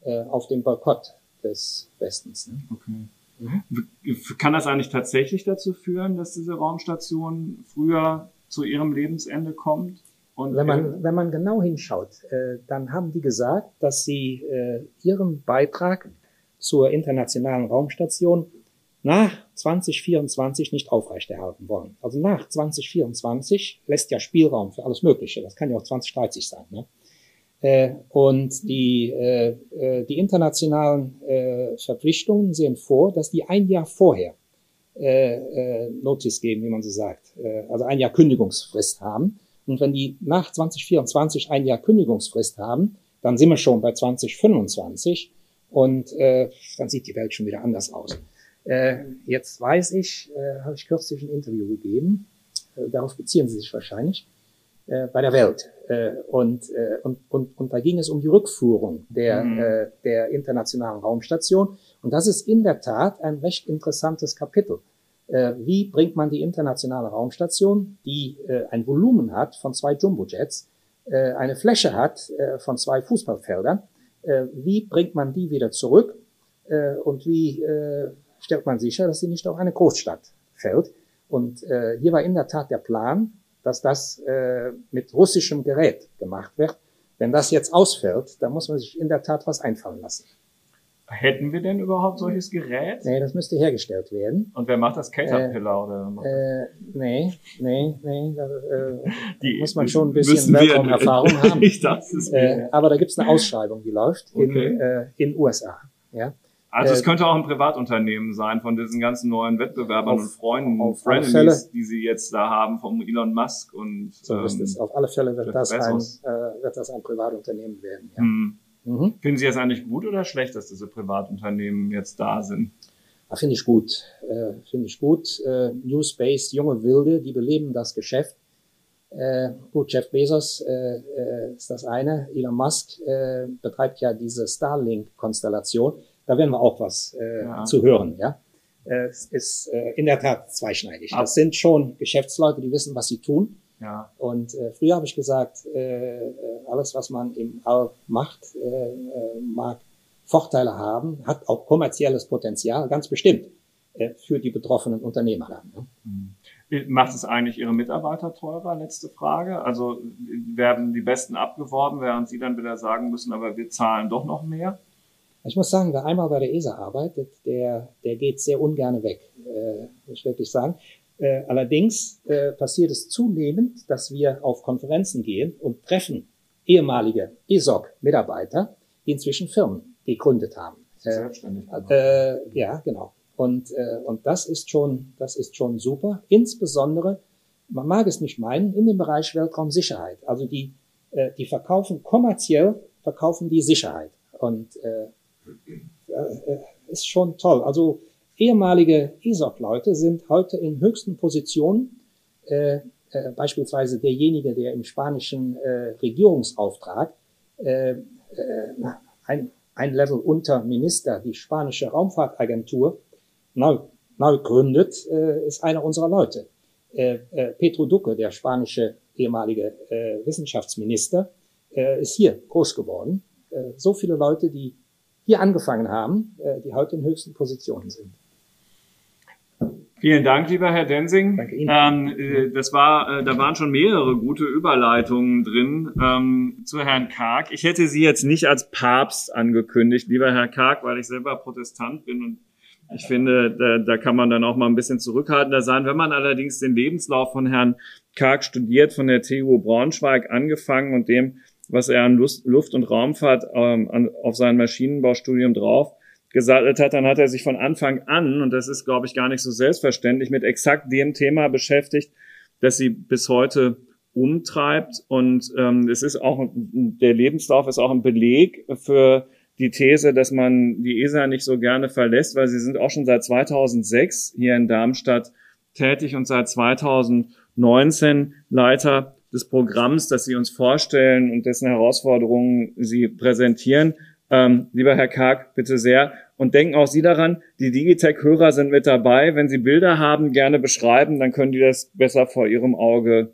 S2: äh, auf den Boykott des Westens. Ne?
S1: Okay. Mhm. Kann das eigentlich tatsächlich dazu führen, dass diese Raumstation früher zu ihrem Lebensende kommt?
S2: Und wenn man, wenn man genau hinschaut, äh, dann haben die gesagt, dass sie äh, ihren Beitrag zur internationalen Raumstation nach 2024 nicht aufrechterhalten wollen. Also nach 2024 lässt ja Spielraum für alles Mögliche. Das kann ja auch 2030 sein. Ne? Äh, und die, äh, äh, die internationalen Verpflichtungen sehen vor, dass die ein Jahr vorher Notice geben, wie man so sagt, also ein Jahr Kündigungsfrist haben. Und wenn die nach 2024 ein Jahr Kündigungsfrist haben, dann sind wir schon bei 2025 und äh, dann sieht die Welt schon wieder anders aus. Äh, jetzt weiß ich, äh, habe ich kürzlich ein Interview gegeben, äh, darauf beziehen Sie sich wahrscheinlich, äh, bei der Welt. Äh, und, äh, und, und, und da ging es um die Rückführung der, mhm. äh, der internationalen Raumstation. Und das ist in der Tat ein recht interessantes Kapitel. Äh, wie bringt man die internationale Raumstation, die äh, ein Volumen hat von zwei Jumbojets, äh, eine Fläche hat äh, von zwei Fußballfeldern, äh, wie bringt man die wieder zurück äh, und wie stellt man sicher, dass sie nicht auf eine Großstadt fällt. Und äh, hier war in der Tat der Plan, dass das äh, mit russischem Gerät gemacht wird. Wenn das jetzt ausfällt, dann muss man sich in der Tat was einfallen lassen.
S1: Hätten wir denn überhaupt solches Gerät?
S2: Nee, das müsste hergestellt werden.
S1: Und wer macht das? Caterpillar
S2: äh,
S1: oder? Macht
S2: äh, nee, nee, nee. Da äh, die, muss man schon ein bisschen Weltraumerfahrung haben.
S1: ich dachte es
S2: äh, aber da gibt's eine Ausschreibung, die läuft okay. in äh, in USA. Ja.
S1: Also es könnte auch ein Privatunternehmen sein von diesen ganzen neuen Wettbewerbern auf, und Freunden, und Frenemies, die sie jetzt da haben vom Elon Musk und
S2: so ist es. Ähm, auf alle Fälle wird das, ein, äh, wird das ein Privatunternehmen werden. Ja.
S1: Hm. Mhm. Finden Sie es eigentlich gut oder schlecht, dass diese Privatunternehmen jetzt da sind?
S2: Ah, Finde ich gut. Äh, Finde ich gut. Äh, New Space, junge Wilde, die beleben das Geschäft. Äh, gut, Jeff Bezos äh, äh, ist das eine. Elon Musk äh, betreibt ja diese Starlink-Konstellation da werden wir auch was äh, ja. zu hören. Ja? äh, ist äh, in der Tat zweischneidig. Das sind schon Geschäftsleute, die wissen, was sie tun. Ja. Und äh, früher habe ich gesagt, äh, äh, alles, was man im All macht, äh, äh, mag Vorteile haben, hat auch kommerzielles Potenzial, ganz bestimmt, äh, für die betroffenen Unternehmer dann. Ne?
S1: Mhm. Macht es eigentlich Ihre Mitarbeiter teurer? Letzte Frage. Also werden die Besten abgeworben, während Sie dann wieder sagen müssen, aber wir zahlen doch noch mehr?
S2: Ich muss sagen, wer einmal bei der ESA arbeitet, der, der geht sehr ungern weg, äh, muss ich wirklich sagen. Äh, allerdings äh, passiert es zunehmend, dass wir auf Konferenzen gehen und treffen ehemalige ESOC-Mitarbeiter, die inzwischen Firmen gegründet haben.
S1: Äh, Selbstständig.
S2: Äh, ja, genau. Und, äh, und das ist schon, das ist schon super. Insbesondere, man mag es nicht meinen, in dem Bereich Weltraumsicherheit. Also die, äh, die verkaufen kommerziell, verkaufen die Sicherheit. Und äh, äh, ist schon toll. Also ehemalige ESOC-Leute sind heute in höchsten Positionen, äh, äh, beispielsweise derjenige, der im spanischen äh, Regierungsauftrag äh, äh, ein, ein Level unter Minister die spanische Raumfahrtagentur neu, neu gründet, äh, ist einer unserer Leute. Äh, äh, Petro Duque, der spanische ehemalige äh, Wissenschaftsminister, äh, ist hier groß geworden. Äh, so viele Leute, die hier angefangen haben, äh, die heute in höchsten Positionen sind.
S1: Vielen Dank, lieber Herr Densing.
S2: Danke Ihnen.
S1: Ähm, äh, das war, äh, da waren schon mehrere gute Überleitungen drin ähm, zu Herrn Karg. Ich hätte Sie jetzt nicht als Papst angekündigt, lieber Herr Karg, weil ich selber Protestant bin und ich finde, da, da kann man dann auch mal ein bisschen zurückhaltender sein. Wenn man allerdings den Lebenslauf von Herrn Karg studiert, von der TU Braunschweig angefangen und dem, was er an Lust, Luft- und Raumfahrt ähm, an, auf sein Maschinenbaustudium drauf gesattelt hat, dann hat er sich von Anfang an, und das ist, glaube ich, gar nicht so selbstverständlich, mit exakt dem Thema beschäftigt, das sie bis heute umtreibt. Und ähm, es ist auch, der Lebenslauf ist auch ein Beleg für die These, dass man die ESA nicht so gerne verlässt, weil sie sind auch schon seit 2006 hier in Darmstadt tätig und seit 2019 Leiter des Programms, das Sie uns vorstellen und dessen Herausforderungen Sie präsentieren. Ähm, lieber Herr Karg, bitte sehr. Und denken auch Sie daran, die Digitech-Hörer sind mit dabei. Wenn Sie Bilder haben, gerne beschreiben, dann können die das besser vor Ihrem Auge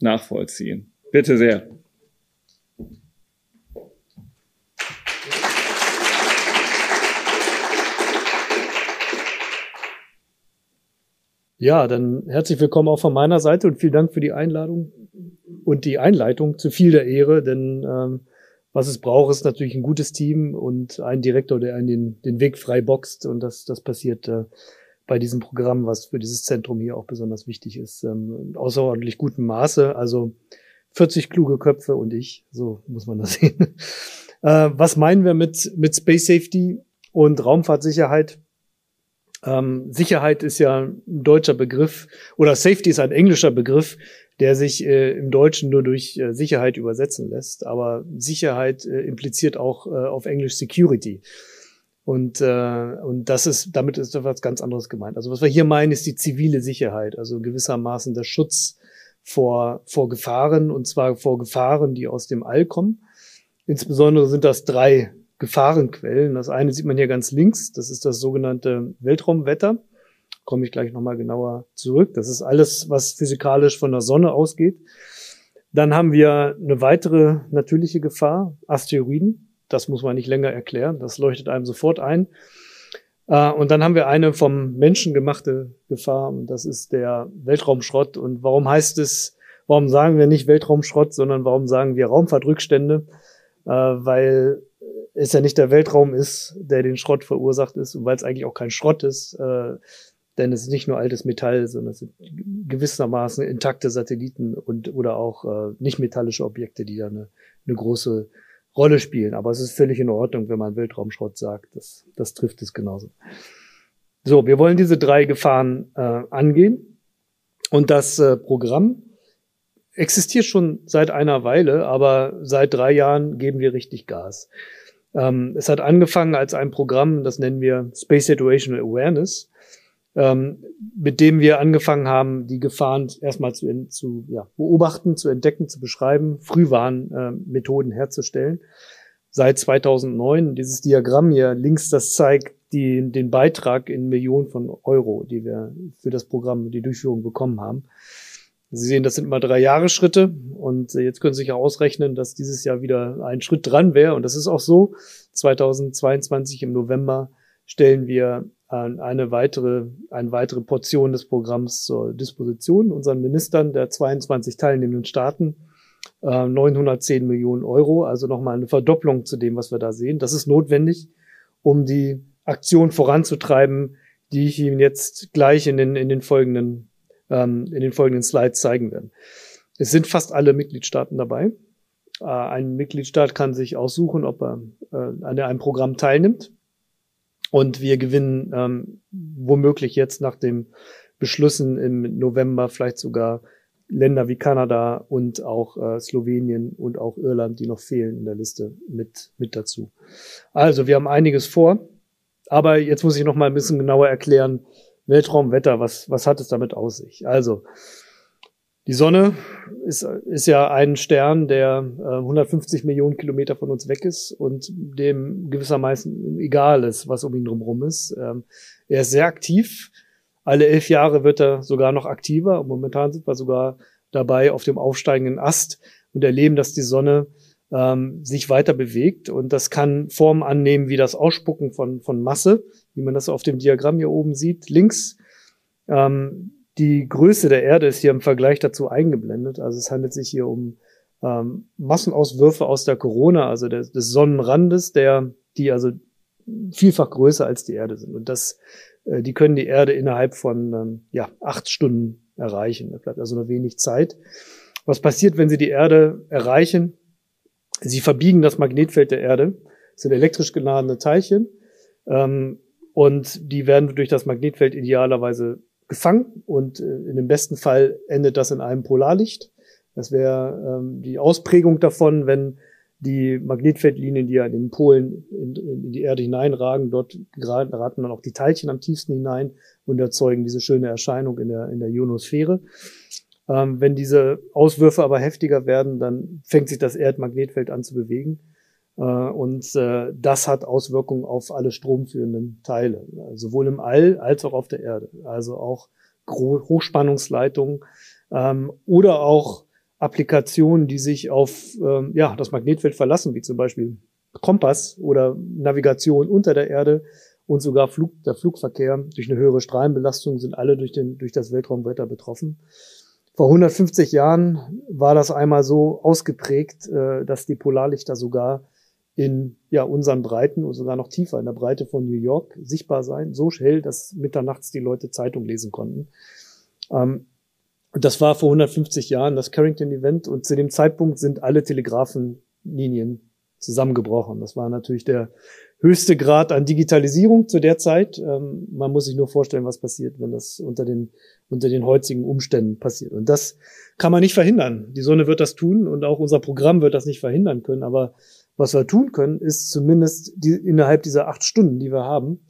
S1: nachvollziehen. Bitte sehr.
S4: Ja, dann herzlich willkommen auch von meiner Seite und vielen Dank für die Einladung und die Einleitung zu viel der Ehre, denn ähm, was es braucht, ist natürlich ein gutes Team und ein Direktor, der einen den, den Weg frei boxt. Und das, das passiert äh, bei diesem Programm, was für dieses Zentrum hier auch besonders wichtig ist. Ähm, außerordentlich gutem Maße. Also 40 kluge Köpfe und ich, so muss man das sehen. äh, was meinen wir mit, mit Space Safety und Raumfahrtsicherheit? Ähm, Sicherheit ist ja ein deutscher Begriff oder Safety ist ein englischer Begriff, der sich äh, im Deutschen nur durch äh, Sicherheit übersetzen lässt. Aber Sicherheit äh, impliziert auch äh, auf Englisch Security. Und, äh, und das ist, damit ist etwas ganz anderes gemeint. Also was wir hier meinen, ist die zivile Sicherheit, also gewissermaßen der Schutz vor, vor Gefahren, und zwar vor Gefahren, die aus dem All kommen. Insbesondere sind das drei Gefahrenquellen. Das eine sieht man hier ganz links, das ist das sogenannte Weltraumwetter komme ich gleich nochmal genauer zurück. Das ist alles, was physikalisch von der Sonne ausgeht. Dann haben wir eine weitere natürliche Gefahr, Asteroiden. Das muss man nicht länger erklären. Das leuchtet einem sofort ein. Äh, und dann haben wir eine vom Menschen gemachte Gefahr. Und das ist der Weltraumschrott. Und warum heißt es, warum sagen wir nicht Weltraumschrott, sondern warum sagen wir Raumfahrtrückstände? Äh, weil es ja nicht der Weltraum ist, der den Schrott verursacht ist und weil es eigentlich auch kein Schrott ist, äh, denn es ist nicht nur altes Metall, sondern es sind gewissermaßen intakte Satelliten und oder auch äh, nicht metallische Objekte, die da eine, eine große Rolle spielen. Aber es ist völlig in Ordnung, wenn man Weltraumschrott sagt. Das, das trifft es genauso. So, wir wollen diese drei Gefahren äh, angehen. Und das äh, Programm existiert schon seit einer Weile, aber seit drei Jahren geben wir richtig Gas. Ähm, es hat angefangen als ein Programm, das nennen wir Space Situational Awareness ähm, mit dem wir angefangen haben, die Gefahren erstmal zu, zu ja, beobachten, zu entdecken, zu beschreiben, Frühwarnmethoden äh, herzustellen. Seit 2009, dieses Diagramm hier links, das zeigt die, den Beitrag in Millionen von Euro, die wir für das Programm, die Durchführung bekommen haben. Sie sehen, das sind mal drei Jahresschritte und jetzt können Sie sich auch ausrechnen, dass dieses Jahr wieder ein Schritt dran wäre und das ist auch so. 2022 im November stellen wir eine weitere, eine weitere Portion des Programms zur Disposition unseren Ministern der 22 teilnehmenden Staaten. 910 äh, Millionen Euro, also nochmal eine Verdopplung zu dem, was wir da sehen. Das ist notwendig, um die Aktion voranzutreiben, die ich Ihnen jetzt gleich in den, in den folgenden, ähm, in den folgenden Slides zeigen werde. Es sind fast alle Mitgliedstaaten dabei. Äh, ein Mitgliedstaat kann sich aussuchen, ob er äh, an einem Programm teilnimmt. Und wir gewinnen ähm, womöglich jetzt nach den Beschlüssen im November vielleicht sogar Länder wie Kanada und auch äh, Slowenien und auch Irland, die noch fehlen in der Liste, mit, mit dazu. Also, wir haben einiges vor. Aber jetzt muss ich noch mal ein bisschen genauer erklären, Weltraumwetter, was, was hat es damit aus sich? Also, die Sonne ist, ist ja ein Stern, der äh, 150 Millionen Kilometer von uns weg ist und dem gewissermaßen egal ist, was um ihn drumherum ist. Ähm, er ist sehr aktiv. Alle elf Jahre wird er sogar noch aktiver. Und momentan sind wir sogar dabei auf dem aufsteigenden Ast und erleben, dass die Sonne ähm, sich weiter bewegt. Und das kann Formen annehmen wie das Ausspucken von, von Masse, wie man das auf dem Diagramm hier oben sieht. Links ähm, die Größe der Erde ist hier im Vergleich dazu eingeblendet. Also es handelt sich hier um ähm, Massenauswürfe aus der Corona, also des, des Sonnenrandes, der, die also vielfach größer als die Erde sind. Und das, äh, die können die Erde innerhalb von ähm, ja, acht Stunden erreichen. Da bleibt also nur wenig Zeit. Was passiert, wenn sie die Erde erreichen? Sie verbiegen das Magnetfeld der Erde. Das sind elektrisch geladene Teilchen. Ähm, und die werden durch das Magnetfeld idealerweise gefangen und äh, in dem besten Fall endet das in einem Polarlicht. Das wäre ähm, die Ausprägung davon, wenn die Magnetfeldlinien, die ja in den Polen in, in die Erde hineinragen, dort raten dann auch die Teilchen am tiefsten hinein und erzeugen diese schöne Erscheinung in der, in der Ionosphäre. Ähm, wenn diese Auswürfe aber heftiger werden, dann fängt sich das Erdmagnetfeld an zu bewegen und äh, das hat Auswirkungen auf alle stromführenden Teile, sowohl im All als auch auf der Erde. Also auch Hochspannungsleitungen ähm, oder auch Applikationen, die sich auf ähm, ja, das Magnetfeld verlassen, wie zum Beispiel Kompass oder Navigation unter der Erde und sogar Flug, der Flugverkehr durch eine höhere Strahlenbelastung sind alle durch, den, durch das Weltraumwetter betroffen. Vor 150 Jahren war das einmal so ausgeprägt, äh, dass die Polarlichter sogar in ja, unseren Breiten und sogar noch tiefer in der Breite von New York sichtbar sein, so hell, dass mitternachts die Leute Zeitung lesen konnten. Ähm, das war vor 150 Jahren das Carrington-Event und zu dem Zeitpunkt sind alle Telegrafenlinien zusammengebrochen. Das war natürlich der höchste Grad an Digitalisierung zu der Zeit. Ähm, man muss sich nur vorstellen, was passiert, wenn das unter den, unter den heutigen Umständen passiert. Und das kann man nicht verhindern. Die Sonne wird das tun und auch unser Programm wird das nicht verhindern können. Aber was wir tun können, ist zumindest die, innerhalb dieser acht Stunden, die wir haben,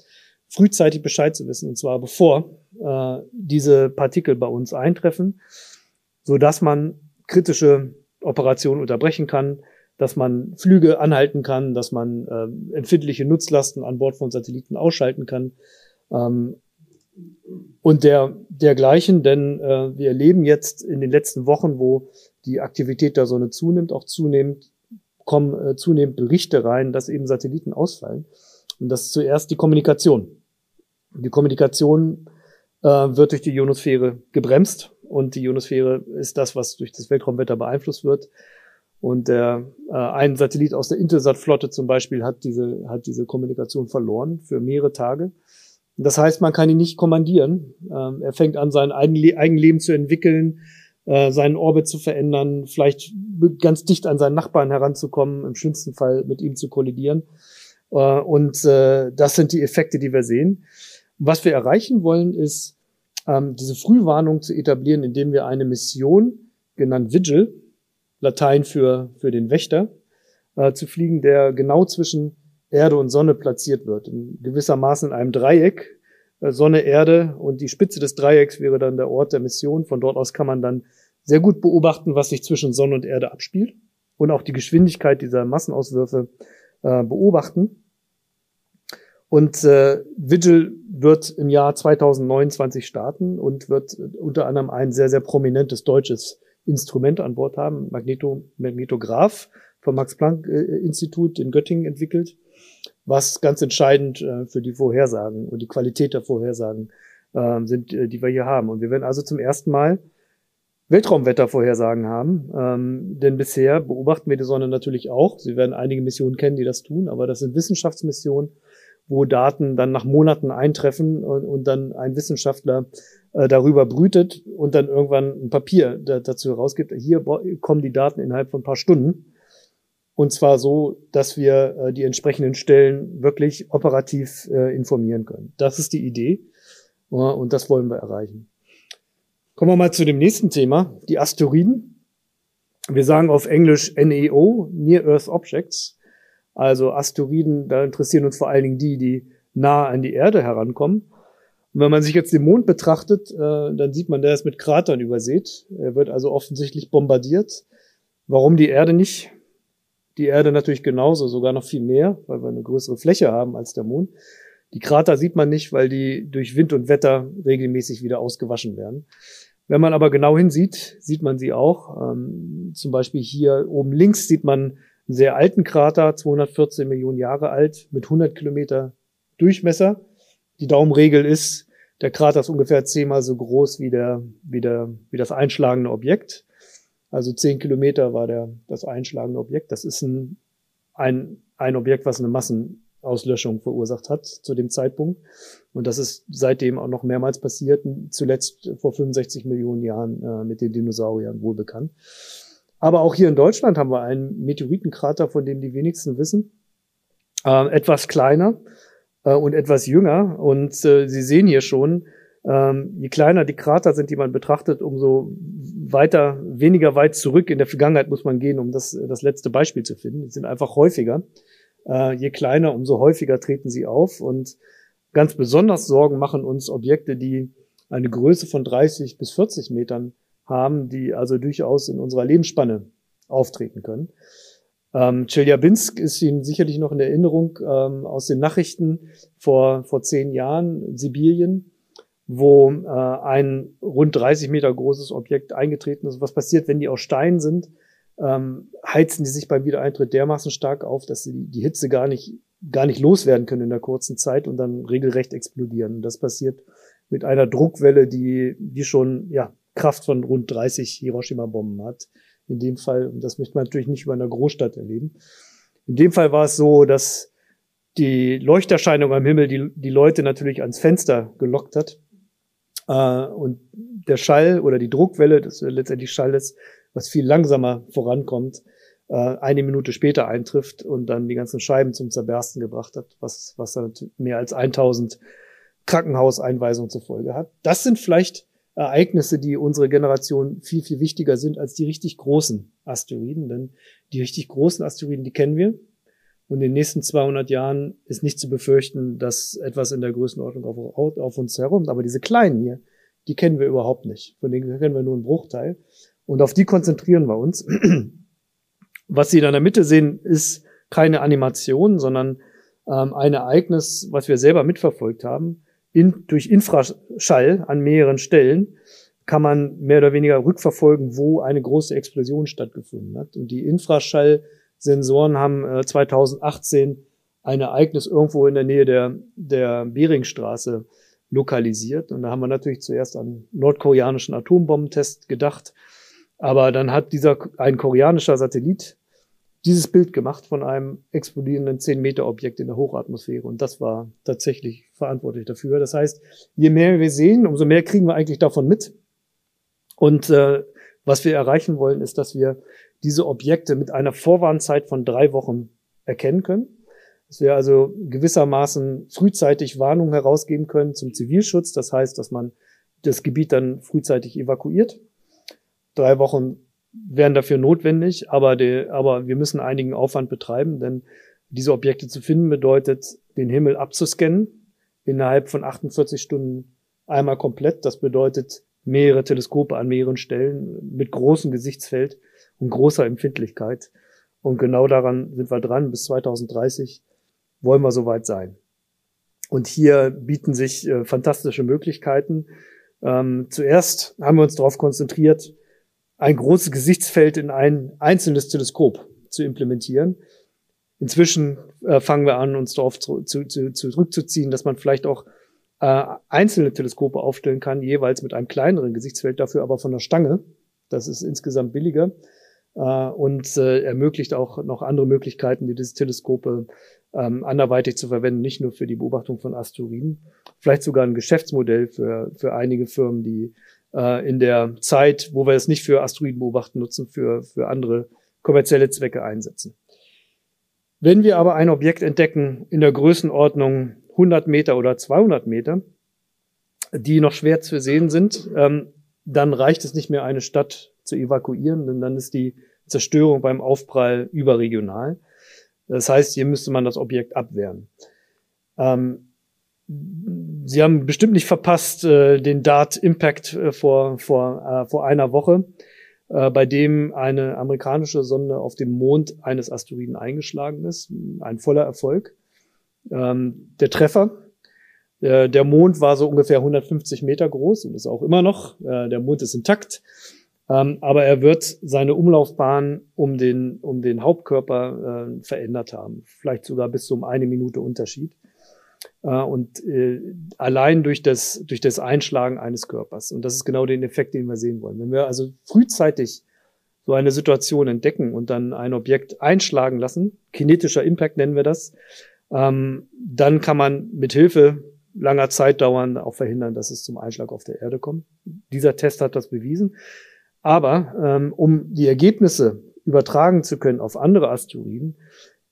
S4: frühzeitig Bescheid zu wissen, und zwar bevor äh, diese Partikel bei uns eintreffen, so dass man kritische Operationen unterbrechen kann, dass man Flüge anhalten kann, dass man äh, empfindliche Nutzlasten an Bord von Satelliten ausschalten kann. Ähm, und der dergleichen, denn äh, wir erleben jetzt in den letzten Wochen, wo die Aktivität der Sonne zunimmt, auch zunehmend kommen äh, zunehmend Berichte rein, dass eben Satelliten ausfallen. Und das ist zuerst die Kommunikation. Die Kommunikation äh, wird durch die Ionosphäre gebremst und die Ionosphäre ist das, was durch das Weltraumwetter beeinflusst wird. Und der, äh, ein Satellit aus der Intelsat-Flotte zum Beispiel hat diese, hat diese Kommunikation verloren für mehrere Tage. Das heißt, man kann ihn nicht kommandieren. Ähm, er fängt an, sein Eigenleben zu entwickeln äh, seinen Orbit zu verändern, vielleicht ganz dicht an seinen Nachbarn heranzukommen, im schlimmsten Fall mit ihm zu kollidieren. Äh, und äh, das sind die Effekte, die wir sehen. Was wir erreichen wollen, ist, ähm, diese Frühwarnung zu etablieren, indem wir eine Mission, genannt Vigil, Latein für, für den Wächter, äh, zu fliegen, der genau zwischen Erde und Sonne platziert wird. In gewissermaßen in einem Dreieck, Sonne, Erde und die Spitze des Dreiecks wäre dann der Ort der Mission. Von dort aus kann man dann sehr gut beobachten, was sich zwischen Sonne und Erde abspielt und auch die Geschwindigkeit dieser Massenauswürfe äh, beobachten. Und äh, Vigil wird im Jahr 2029 starten und wird unter anderem ein sehr, sehr prominentes deutsches Instrument an Bord haben, Magneto, Magnetograph vom Max-Planck-Institut in Göttingen entwickelt, was ganz entscheidend äh, für die Vorhersagen und die Qualität der Vorhersagen äh, sind, äh, die wir hier haben. Und wir werden also zum ersten Mal Weltraumwettervorhersagen haben. Ähm, denn bisher beobachten wir die Sonne natürlich auch. Sie werden einige Missionen kennen, die das tun, aber das sind Wissenschaftsmissionen, wo Daten dann nach Monaten eintreffen und, und dann ein Wissenschaftler äh, darüber brütet und dann irgendwann ein Papier da, dazu herausgibt. Hier kommen die Daten innerhalb von ein paar Stunden. Und zwar so, dass wir äh, die entsprechenden Stellen wirklich operativ äh, informieren können. Das ist die Idee. und das wollen wir erreichen. Kommen wir mal zu dem nächsten Thema, die Asteroiden. Wir sagen auf Englisch NEO, Near Earth Objects. Also Asteroiden, da interessieren uns vor allen Dingen die, die nah an die Erde herankommen. Und wenn man sich jetzt den Mond betrachtet, äh, dann sieht man, der ist mit Kratern übersät. Er wird also offensichtlich bombardiert. Warum die Erde nicht? Die Erde natürlich genauso, sogar noch viel mehr, weil wir eine größere Fläche haben als der Mond. Die Krater sieht man nicht, weil die durch Wind und Wetter regelmäßig wieder ausgewaschen werden. Wenn man aber genau hinsieht, sieht man sie auch. Ähm, zum Beispiel hier oben links sieht man einen sehr alten Krater, 214 Millionen Jahre alt, mit 100 Kilometer Durchmesser. Die Daumenregel ist, der Krater ist ungefähr zehnmal so groß wie, der, wie, der, wie das einschlagende Objekt. Also zehn Kilometer war der, das einschlagende Objekt. Das ist ein, ein, ein Objekt, was eine Massen, Auslöschung verursacht hat zu dem Zeitpunkt. Und das ist seitdem auch noch mehrmals passiert, zuletzt vor 65 Millionen Jahren äh, mit den Dinosauriern wohl bekannt. Aber auch hier in Deutschland haben wir einen Meteoritenkrater, von dem die wenigsten wissen. Äh, etwas kleiner äh, und etwas jünger. Und äh, Sie sehen hier schon, ähm, je kleiner die Krater sind, die man betrachtet, umso weiter, weniger weit zurück in der Vergangenheit muss man gehen, um das, das letzte Beispiel zu finden. Die sind einfach häufiger. Äh, je kleiner, umso häufiger treten sie auf. Und ganz besonders Sorgen machen uns Objekte, die eine Größe von 30 bis 40 Metern haben, die also durchaus in unserer Lebensspanne auftreten können. Ähm, Chelyabinsk ist Ihnen sicherlich noch in Erinnerung ähm, aus den Nachrichten vor, vor zehn Jahren, Sibirien, wo äh, ein rund 30 Meter großes Objekt eingetreten ist. Was passiert, wenn die aus Stein sind? ähm, heizen die sich beim Wiedereintritt dermaßen stark auf, dass sie die Hitze gar nicht, gar nicht loswerden können in der kurzen Zeit und dann regelrecht explodieren. Und das passiert mit einer Druckwelle, die, die schon, ja, Kraft von rund 30 Hiroshima-Bomben hat. In dem Fall, und das möchte man natürlich nicht über einer Großstadt erleben. In dem Fall war es so, dass die Leuchterscheinung am Himmel die, die Leute natürlich ans Fenster gelockt hat. Äh, und der Schall oder die Druckwelle, das letztendlich Schall ist, was viel langsamer vorankommt, äh, eine Minute später eintrifft und dann die ganzen Scheiben zum Zerbersten gebracht hat, was, was dann mehr als 1000 Krankenhauseinweisungen zur Folge hat. Das sind vielleicht Ereignisse, die unsere Generation viel, viel wichtiger sind als die richtig großen Asteroiden, denn die richtig großen Asteroiden, die kennen wir. Und in den nächsten 200 Jahren ist nicht zu befürchten, dass etwas in der Größenordnung auf, auf uns herum, aber diese kleinen hier, die kennen wir überhaupt nicht. Von denen kennen wir nur einen Bruchteil. Und auf die konzentrieren wir uns. Was Sie da in der Mitte sehen, ist keine Animation, sondern ähm, ein Ereignis, was wir selber mitverfolgt haben. In, durch Infraschall an mehreren Stellen kann man mehr oder weniger rückverfolgen, wo eine große Explosion stattgefunden hat. Und die Infraschallsensoren haben äh, 2018 ein Ereignis irgendwo in der Nähe der, der Beringstraße lokalisiert. Und da haben wir natürlich zuerst an nordkoreanischen Atombombentest gedacht. Aber dann hat dieser, ein koreanischer Satellit dieses Bild gemacht von einem explodierenden 10-Meter-Objekt in der Hochatmosphäre. Und das war tatsächlich verantwortlich dafür. Das heißt, je mehr wir sehen, umso mehr kriegen wir eigentlich davon mit. Und äh, was wir erreichen wollen, ist, dass wir diese Objekte mit einer Vorwarnzeit von drei Wochen erkennen können. Dass wir also gewissermaßen frühzeitig Warnungen herausgeben können zum Zivilschutz. Das heißt, dass man das Gebiet dann frühzeitig evakuiert drei Wochen wären dafür notwendig, aber, die, aber wir müssen einigen Aufwand betreiben, denn diese Objekte zu finden bedeutet, den Himmel abzuscannen innerhalb von 48 Stunden einmal komplett. Das bedeutet mehrere Teleskope an mehreren Stellen mit großem Gesichtsfeld und großer Empfindlichkeit. Und genau daran sind wir dran. Bis 2030 wollen wir soweit sein. Und hier bieten sich äh, fantastische Möglichkeiten. Ähm, zuerst haben wir uns darauf konzentriert, ein großes Gesichtsfeld in ein einzelnes Teleskop zu implementieren. Inzwischen äh, fangen wir an, uns darauf zu, zu, zu, zurückzuziehen, dass man vielleicht auch äh, einzelne Teleskope aufstellen kann, jeweils mit einem kleineren Gesichtsfeld, dafür aber von der Stange. Das ist insgesamt billiger äh, und äh, ermöglicht auch noch andere Möglichkeiten, die diese Teleskope ähm, anderweitig zu verwenden, nicht nur für die Beobachtung von Asteroiden, vielleicht sogar ein Geschäftsmodell für, für einige Firmen, die äh, in der Zeit, wo wir es nicht für Asteroiden beobachten nutzen, für, für andere kommerzielle Zwecke einsetzen. Wenn wir aber ein Objekt entdecken in der Größenordnung 100 Meter oder 200 Meter, die noch schwer zu sehen sind, ähm, dann reicht es nicht mehr, eine Stadt zu evakuieren, denn dann ist die Zerstörung beim Aufprall überregional. Das heißt, hier müsste man das Objekt abwehren. Ähm, Sie haben bestimmt nicht verpasst äh, den Dart Impact äh, vor, vor, äh, vor einer Woche, äh, bei dem eine amerikanische Sonde auf dem Mond eines Asteroiden eingeschlagen ist. Ein voller Erfolg. Ähm, der Treffer. Der, der Mond war so ungefähr 150 Meter groß und ist auch immer noch. Äh, der Mond ist intakt. Ähm, aber er wird seine Umlaufbahn um den, um den Hauptkörper äh, verändert haben. Vielleicht sogar bis zu um eine Minute Unterschied. Äh, und äh, allein durch das, durch das Einschlagen eines Körpers. Und das ist genau den Effekt, den wir sehen wollen. Wenn wir also frühzeitig so eine Situation entdecken und dann ein Objekt einschlagen lassen, kinetischer Impact nennen wir das, ähm, dann kann man mit Hilfe langer Zeit dauern auch verhindern, dass es zum Einschlag auf der Erde kommt. Dieser Test hat das bewiesen. Aber ähm, um die Ergebnisse übertragen zu können auf andere Asteroiden,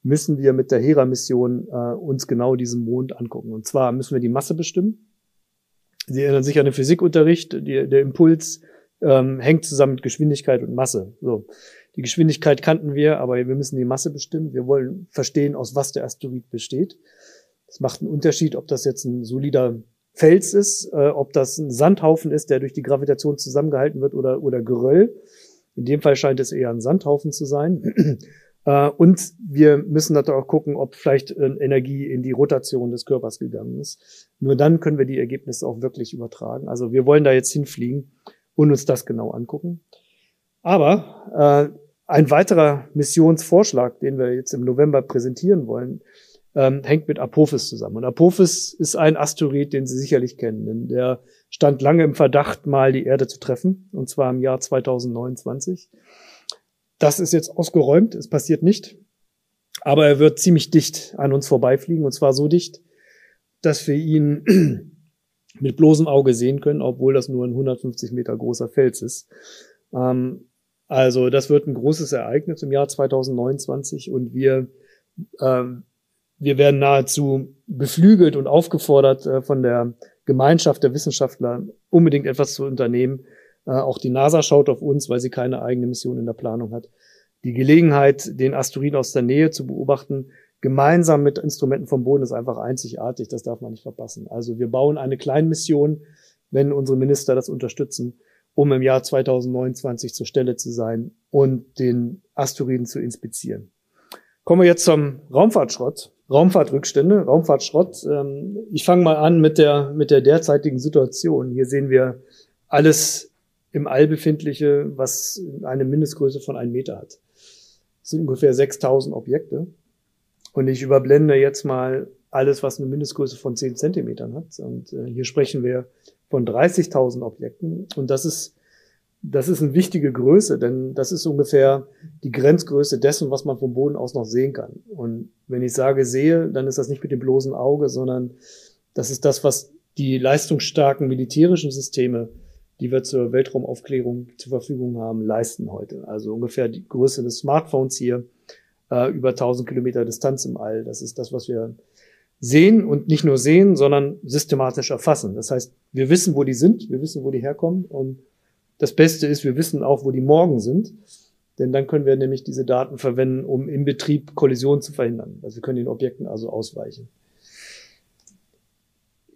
S4: müssen wir mit der Hera-Mission äh, uns genau diesen Mond angucken. Und zwar müssen wir die Masse bestimmen. Sie erinnern sich an den Physikunterricht. Die, der Impuls ähm, hängt zusammen mit Geschwindigkeit und Masse. So. Die Geschwindigkeit kannten wir, aber wir müssen die Masse bestimmen. Wir wollen verstehen, aus was der Asteroid besteht. Es macht einen Unterschied, ob das jetzt ein solider Fels ist, äh, ob das ein Sandhaufen ist, der durch die Gravitation zusammengehalten wird oder, oder Geröll. In dem Fall scheint es eher ein Sandhaufen zu sein. Äh, und wir müssen natürlich auch gucken, ob vielleicht äh, Energie in die Rotation des Körpers gegangen ist. Nur dann können wir die Ergebnisse auch wirklich übertragen. Also wir wollen da jetzt hinfliegen und uns das genau angucken. Aber äh, ein weiterer Missionsvorschlag, den wir jetzt im November präsentieren wollen, ähm, hängt mit Apophis zusammen. Und Apophis ist ein Asteroid, den Sie sicherlich kennen, denn der stand lange im Verdacht, mal die Erde zu treffen, und zwar im Jahr 2029. Das ist jetzt ausgeräumt, es passiert nicht. Aber er wird ziemlich dicht an uns vorbeifliegen, und zwar so dicht, dass wir ihn mit bloßem Auge sehen können, obwohl das nur ein 150 Meter großer Fels ist. Ähm, also das wird ein großes Ereignis im Jahr 2029 und wir, ähm, wir werden nahezu beflügelt und aufgefordert äh, von der Gemeinschaft der Wissenschaftler, unbedingt etwas zu unternehmen, äh, auch die NASA schaut auf uns, weil sie keine eigene Mission in der Planung hat. Die Gelegenheit, den Asteroiden aus der Nähe zu beobachten, gemeinsam mit Instrumenten vom Boden, ist einfach einzigartig. Das darf man nicht verpassen. Also wir bauen eine Kleinmission, wenn unsere Minister das unterstützen, um im Jahr 2029 zur Stelle zu sein und den Asteroiden zu inspizieren. Kommen wir jetzt zum Raumfahrtschrott. Raumfahrtrückstände, Raumfahrtschrott. Ähm, ich fange mal an mit der, mit der derzeitigen Situation. Hier sehen wir alles im All befindliche, was eine Mindestgröße von einem Meter hat. Das sind ungefähr 6000 Objekte. Und ich überblende jetzt mal alles, was eine Mindestgröße von 10 Zentimetern hat. Und äh, hier sprechen wir von 30.000 Objekten. Und das ist, das ist eine wichtige Größe, denn das ist ungefähr die Grenzgröße dessen, was man vom Boden aus noch sehen kann. Und wenn ich sage sehe, dann ist das nicht mit dem bloßen Auge, sondern das ist das, was die leistungsstarken militärischen Systeme die wir zur Weltraumaufklärung zur Verfügung haben, leisten heute. Also ungefähr die Größe des Smartphones hier, äh, über 1000 Kilometer Distanz im All. Das ist das, was wir sehen und nicht nur sehen, sondern systematisch erfassen. Das heißt, wir wissen, wo die sind, wir wissen, wo die herkommen und das Beste ist, wir wissen auch, wo die morgen sind, denn dann können wir nämlich diese Daten verwenden, um im Betrieb Kollisionen zu verhindern. Also wir können den Objekten also ausweichen.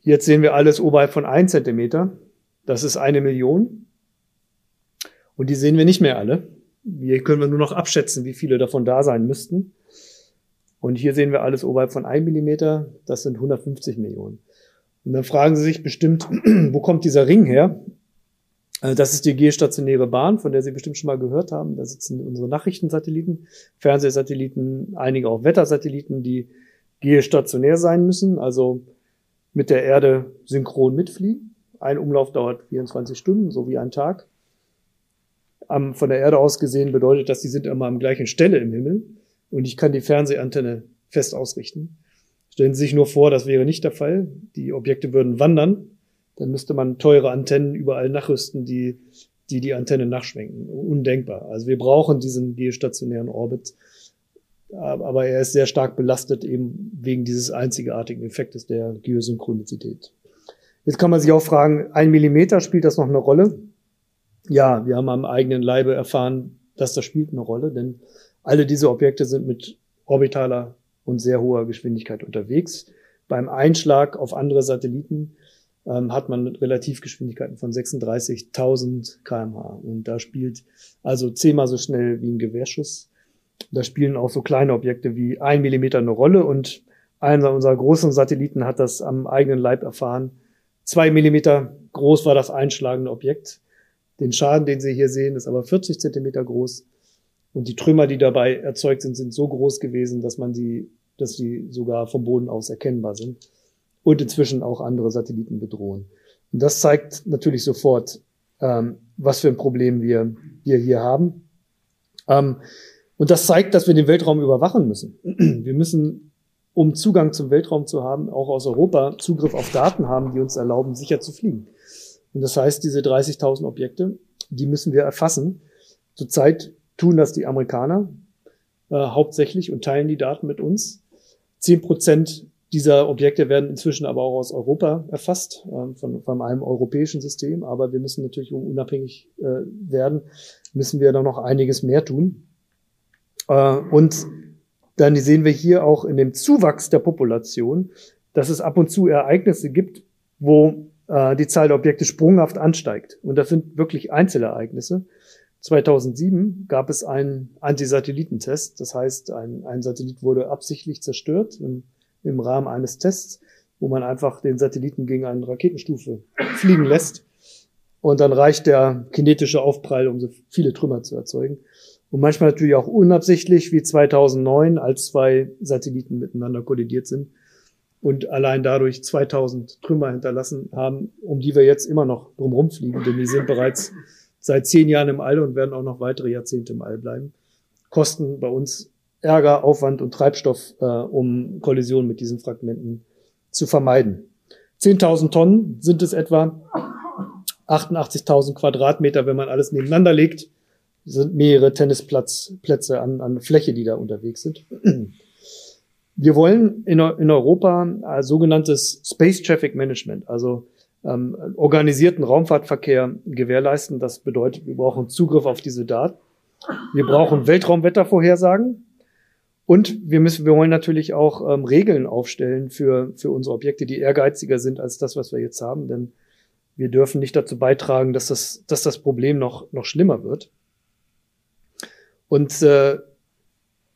S4: Jetzt sehen wir alles oberhalb von ein Zentimeter. Das ist eine Million. Und die sehen wir nicht mehr alle. Hier können wir nur noch abschätzen, wie viele davon da sein müssten. Und hier sehen wir alles oberhalb von 1 Millimeter. Das sind 150 Millionen. Und dann fragen Sie sich bestimmt, wo kommt dieser Ring her? Äh, das ist die geostationäre Bahn, von der Sie bestimmt schon mal gehört haben. Da sitzen unsere Nachrichtensatelliten, Fernsehsatelliten, einige auch Wettersatelliten, die geostationär sein müssen, also mit der Erde synchron mitfliegen. Ein Umlauf dauert 24 Stunden, so wie ein Tag. von der Erde aus gesehen bedeutet das, die sind immer am gleichen Stelle im Himmel und ich kann die Fernsehantenne fest ausrichten. Stellen Sie sich nur vor, das wäre nicht der Fall. Die Objekte würden wandern. Dann müsste man teure Antennen überall nachrüsten, die die, die Antenne nachschwenken. Undenkbar. Also wir brauchen diesen geostationären Orbit. Aber er ist sehr stark belastet eben wegen dieses einzigartigen Effektes der Geosynchronizität. Jetzt kann man sich auch fragen, ein Millimeter spielt das noch eine Rolle? Ja, wir haben am eigenen Leibe erfahren, dass das spielt eine Rolle, denn alle diese Objekte sind mit orbitaler und sehr hoher Geschwindigkeit unterwegs. Beim Einschlag auf andere Satelliten ähm, hat man Relativgeschwindigkeiten von 36.000 kmh. Und da spielt also zehnmal so schnell wie ein Gewehrschuss. Da spielen auch so kleine Objekte wie ein Millimeter eine Rolle. Und einer unserer großen Satelliten hat das am eigenen Leib erfahren. Zwei Millimeter groß war das einschlagende Objekt. Den Schaden, den Sie hier sehen, ist aber 40 Zentimeter groß. Und die Trümmer, die dabei erzeugt sind, sind so groß gewesen, dass man sie, dass sie sogar vom Boden aus erkennbar sind und inzwischen auch andere Satelliten bedrohen. Und das zeigt natürlich sofort, ähm, was für ein Problem wir, wir hier haben. Ähm, und das zeigt, dass wir den Weltraum überwachen müssen. Wir müssen, um Zugang zum Weltraum zu haben, auch aus Europa Zugriff auf Daten haben, die uns erlauben, sicher zu fliegen. Und das heißt, diese 30.000 Objekte, die müssen wir erfassen. Zurzeit tun das die Amerikaner äh, hauptsächlich und teilen die Daten mit uns. Zehn Prozent dieser Objekte werden inzwischen aber auch aus Europa erfasst, äh, von, von einem europäischen System. Aber wir müssen natürlich, um unabhängig äh, werden, müssen wir da noch einiges mehr tun. Äh, und dann sehen wir hier auch in dem Zuwachs der Population, dass es ab und zu Ereignisse gibt, wo äh, die Zahl der Objekte sprunghaft ansteigt. Und das sind wirklich Einzelereignisse. 2007 gab es einen Antisatellitentest. Das heißt, ein, ein Satellit wurde absichtlich zerstört im, im Rahmen eines Tests, wo man einfach den Satelliten gegen eine Raketenstufe fliegen lässt. Und dann reicht der kinetische Aufprall, um so viele Trümmer zu erzeugen. Und manchmal natürlich auch unabsichtlich, wie 2009, als zwei Satelliten miteinander kollidiert sind und allein dadurch 2000 Trümmer hinterlassen haben, um die wir jetzt immer noch drumherum fliegen, denn die sind bereits seit zehn Jahren im All und werden auch noch weitere Jahrzehnte im All bleiben. Kosten bei uns Ärger, Aufwand und Treibstoff, äh, um Kollisionen mit diesen Fragmenten zu vermeiden. 10.000 Tonnen sind es etwa, 88.000 Quadratmeter, wenn man alles nebeneinander legt, sind mehrere Tennisplätze an, an Fläche, die da unterwegs sind. Wir wollen in, in Europa ein sogenanntes Space Traffic Management, also ähm, organisierten Raumfahrtverkehr gewährleisten. Das bedeutet, wir brauchen Zugriff auf diese Daten. Wir brauchen Weltraumwettervorhersagen. Und wir müssen, wir wollen natürlich auch ähm, Regeln aufstellen für, für unsere Objekte, die ehrgeiziger sind als das, was wir jetzt haben. Denn wir dürfen nicht dazu beitragen, dass das, dass das Problem noch, noch schlimmer wird. Und äh,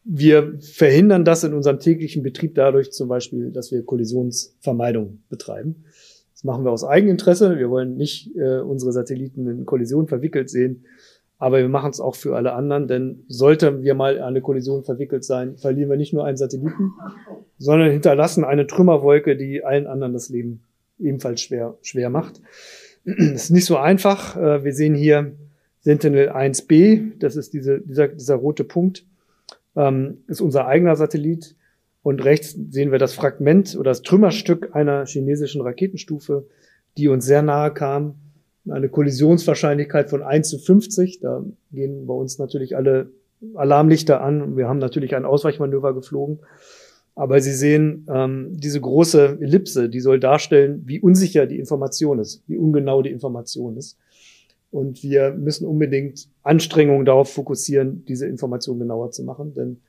S4: wir verhindern das in unserem täglichen Betrieb dadurch zum Beispiel, dass wir Kollisionsvermeidung betreiben. Das machen wir aus Eigeninteresse. Wir wollen nicht äh, unsere Satelliten in Kollision verwickelt sehen, aber wir machen es auch für alle anderen, denn sollte wir mal eine Kollision verwickelt sein, verlieren wir nicht nur einen Satelliten, sondern hinterlassen eine Trümmerwolke, die allen anderen das Leben ebenfalls schwer, schwer macht. Das ist nicht so einfach. Äh, wir sehen hier Sentinel 1b, das ist diese, dieser, dieser rote Punkt, ähm, ist unser eigener Satellit. Und rechts sehen wir das Fragment oder das Trümmerstück einer chinesischen Raketenstufe, die uns sehr nahe kam. Eine Kollisionswahrscheinlichkeit von 1 zu 50. Da gehen bei uns natürlich alle Alarmlichter an. Wir haben natürlich ein Ausweichmanöver geflogen. Aber Sie sehen, ähm, diese große Ellipse, die soll darstellen, wie unsicher die Information ist, wie ungenau die Information ist. Und wir müssen unbedingt Anstrengungen darauf fokussieren, diese Information genauer zu machen. Denn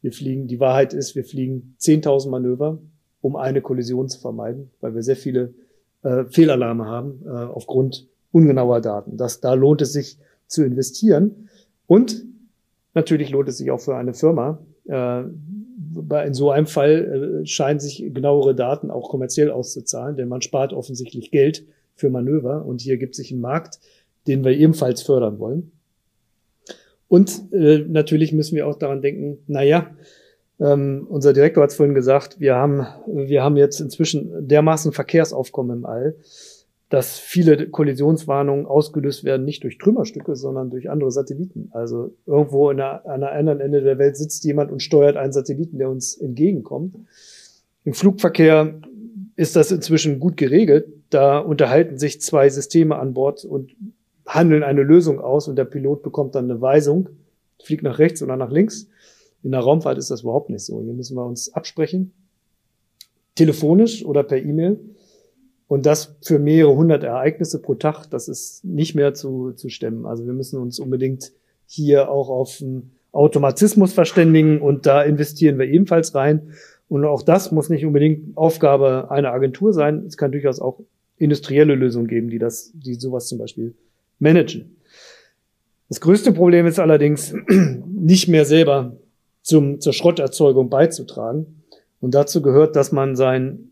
S4: wir fliegen, die Wahrheit ist, wir fliegen 10.000 Manöver, um eine Kollision zu vermeiden, weil wir sehr viele äh, Fehlalarme haben äh, aufgrund ungenauer Daten. Das, da lohnt es sich zu investieren. Und natürlich lohnt es sich auch für eine Firma, äh, in so einem Fall äh, scheinen sich genauere Daten auch kommerziell auszuzahlen, denn man spart offensichtlich Geld für Manöver und hier gibt sich ein Markt, den wir ebenfalls fördern wollen. Und äh, natürlich müssen wir auch daran denken, naja, ähm, unser Direktor hat es vorhin gesagt, wir haben, wir haben jetzt inzwischen dermaßen Verkehrsaufkommen im All, dass viele Kollisionswarnungen ausgelöst werden, nicht durch Trümmerstücke, sondern durch andere Satelliten. Also irgendwo einer, an einer anderen Ende der Welt sitzt jemand und steuert einen Satelliten, der uns entgegenkommt. Im Flugverkehr ist das inzwischen gut geregelt. Da unterhalten sich zwei Systeme an Bord und handeln eine Lösung aus und der Pilot bekommt dann eine Weisung, fliegt nach rechts oder nach links. In der Raumfahrt ist das überhaupt nicht so. Hier müssen wir uns absprechen, telefonisch oder per E-Mail. Und das für mehrere hundert Ereignisse pro Tag, das ist nicht mehr zu, zu stemmen. Also wir müssen uns unbedingt hier auch auf einen Automatismus verständigen und da investieren wir ebenfalls rein. Und auch das muss nicht unbedingt Aufgabe einer Agentur sein. Es kann durchaus auch industrielle Lösungen geben, die das, die sowas zum Beispiel managen. Das größte Problem ist allerdings, nicht mehr selber zum, zur Schrotterzeugung beizutragen. Und dazu gehört, dass man sein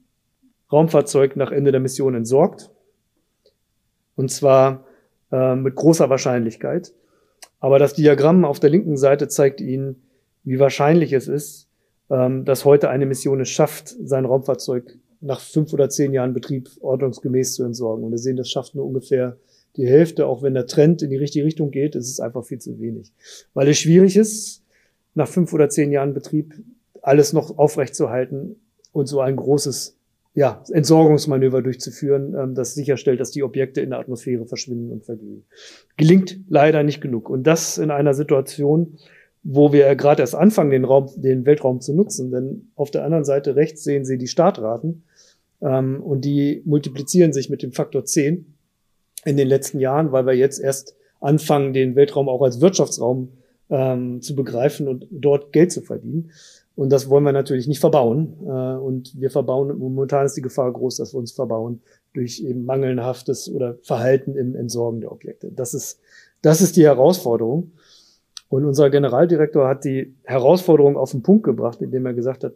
S4: Raumfahrzeug nach Ende der Mission entsorgt. Und zwar äh, mit großer Wahrscheinlichkeit. Aber das Diagramm auf der linken Seite zeigt Ihnen, wie wahrscheinlich es ist, ähm, dass heute eine Mission es schafft, sein Raumfahrzeug nach fünf oder zehn Jahren Betrieb ordnungsgemäß zu entsorgen. Und wir sehen, das schafft nur ungefähr die Hälfte, auch wenn der Trend in die richtige Richtung geht, ist es einfach viel zu wenig. Weil es schwierig ist, nach fünf oder zehn Jahren Betrieb alles noch aufrechtzuerhalten und so ein großes ja, Entsorgungsmanöver durchzuführen, ähm, das sicherstellt, dass die Objekte in der Atmosphäre verschwinden und verglühen. Gelingt leider nicht genug. Und das in einer Situation, wo wir gerade erst anfangen, den Raum, den Weltraum zu nutzen. Denn auf der anderen Seite rechts sehen Sie die Startraten ähm, und die multiplizieren sich mit dem Faktor 10 in den letzten Jahren, weil wir jetzt erst anfangen, den Weltraum auch als Wirtschaftsraum ähm, zu begreifen und dort Geld zu verdienen. Und das wollen wir natürlich nicht verbauen. Äh, und wir verbauen, momentan ist die Gefahr groß, dass wir uns verbauen durch eben mangelhaftes oder Verhalten im Entsorgen der Objekte. Das ist, das ist die Herausforderung. Und unser Generaldirektor hat die Herausforderung auf den Punkt gebracht, indem er gesagt hat,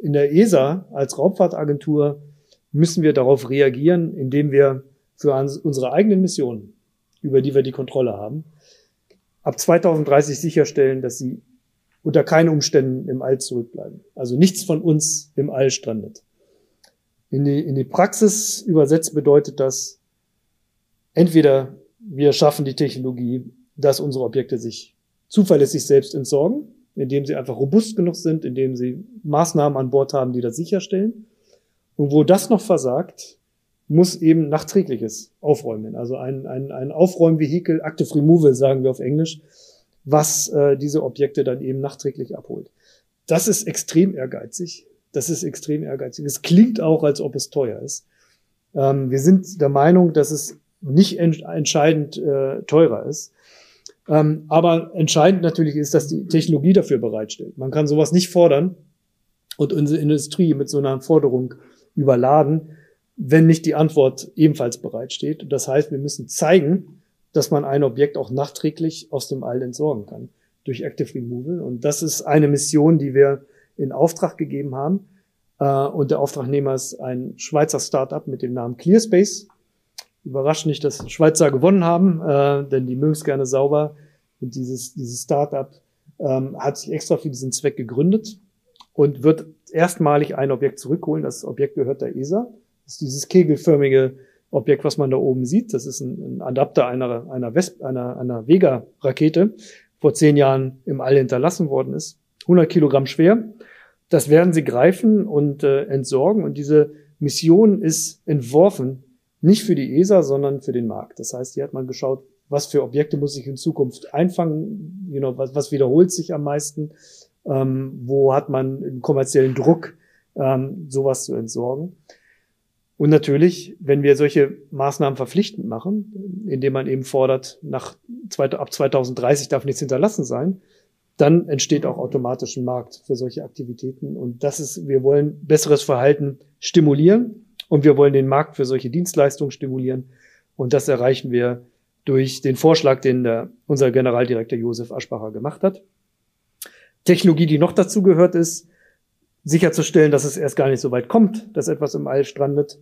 S4: in der ESA als Raumfahrtagentur müssen wir darauf reagieren, indem wir für unsere eigenen Missionen, über die wir die Kontrolle haben, ab 2030 sicherstellen, dass sie unter keinen Umständen im All zurückbleiben. Also nichts von uns im All strandet. In die, in die Praxis übersetzt bedeutet das, entweder wir schaffen die Technologie, dass unsere Objekte sich zuverlässig selbst entsorgen, indem sie einfach robust genug sind, indem sie Maßnahmen an Bord haben, die das sicherstellen. Und wo das noch versagt, muss eben nachträgliches Aufräumen, also ein, ein, ein Aufräumvehikel, Active Removal sagen wir auf Englisch, was äh, diese Objekte dann eben nachträglich abholt. Das ist extrem ehrgeizig. Das ist extrem ehrgeizig. Es klingt auch, als ob es teuer ist. Ähm, wir sind der Meinung, dass es nicht ent entscheidend äh, teurer ist. Ähm, aber entscheidend natürlich ist, dass die Technologie dafür bereitstellt. Man kann sowas nicht fordern und unsere Industrie mit so einer Forderung überladen, wenn nicht die Antwort ebenfalls bereitsteht. Das heißt, wir müssen zeigen, dass man ein Objekt auch nachträglich aus dem All entsorgen kann durch Active Removal. Und das ist eine Mission, die wir in Auftrag gegeben haben. Äh, und der Auftragnehmer ist ein Schweizer Startup mit dem Namen ClearSpace. Überrascht nicht, dass Schweizer gewonnen haben, äh, denn die mögen es gerne sauber. Und dieses, dieses Startup ähm, hat sich extra für diesen Zweck gegründet und wird erstmalig ein Objekt zurückholen. Das Objekt gehört der ESA. Das ist dieses kegelförmige Objekt, was man da oben sieht. Das ist ein, ein Adapter einer, einer, Wesp, einer, einer Vega-Rakete, vor zehn Jahren im All hinterlassen worden ist. 100 Kilogramm schwer. Das werden sie greifen und äh, entsorgen. Und diese Mission ist entworfen, nicht für die ESA, sondern für den Markt. Das heißt, hier hat man geschaut, was für Objekte muss ich in Zukunft einfangen, you know, was, was wiederholt sich am meisten, ähm, wo hat man einen kommerziellen Druck, ähm, sowas zu entsorgen. Und natürlich, wenn wir solche Maßnahmen verpflichtend machen, indem man eben fordert, nach ab 2030 darf nichts hinterlassen sein, dann entsteht auch automatisch ein Markt für solche Aktivitäten. Und das ist, wir wollen besseres Verhalten stimulieren und wir wollen den Markt für solche Dienstleistungen stimulieren. Und das erreichen wir durch den Vorschlag, den der, unser Generaldirektor Josef Aschbacher gemacht hat. Technologie, die noch dazu gehört, ist, sicherzustellen, dass es erst gar nicht so weit kommt, dass etwas im All strandet.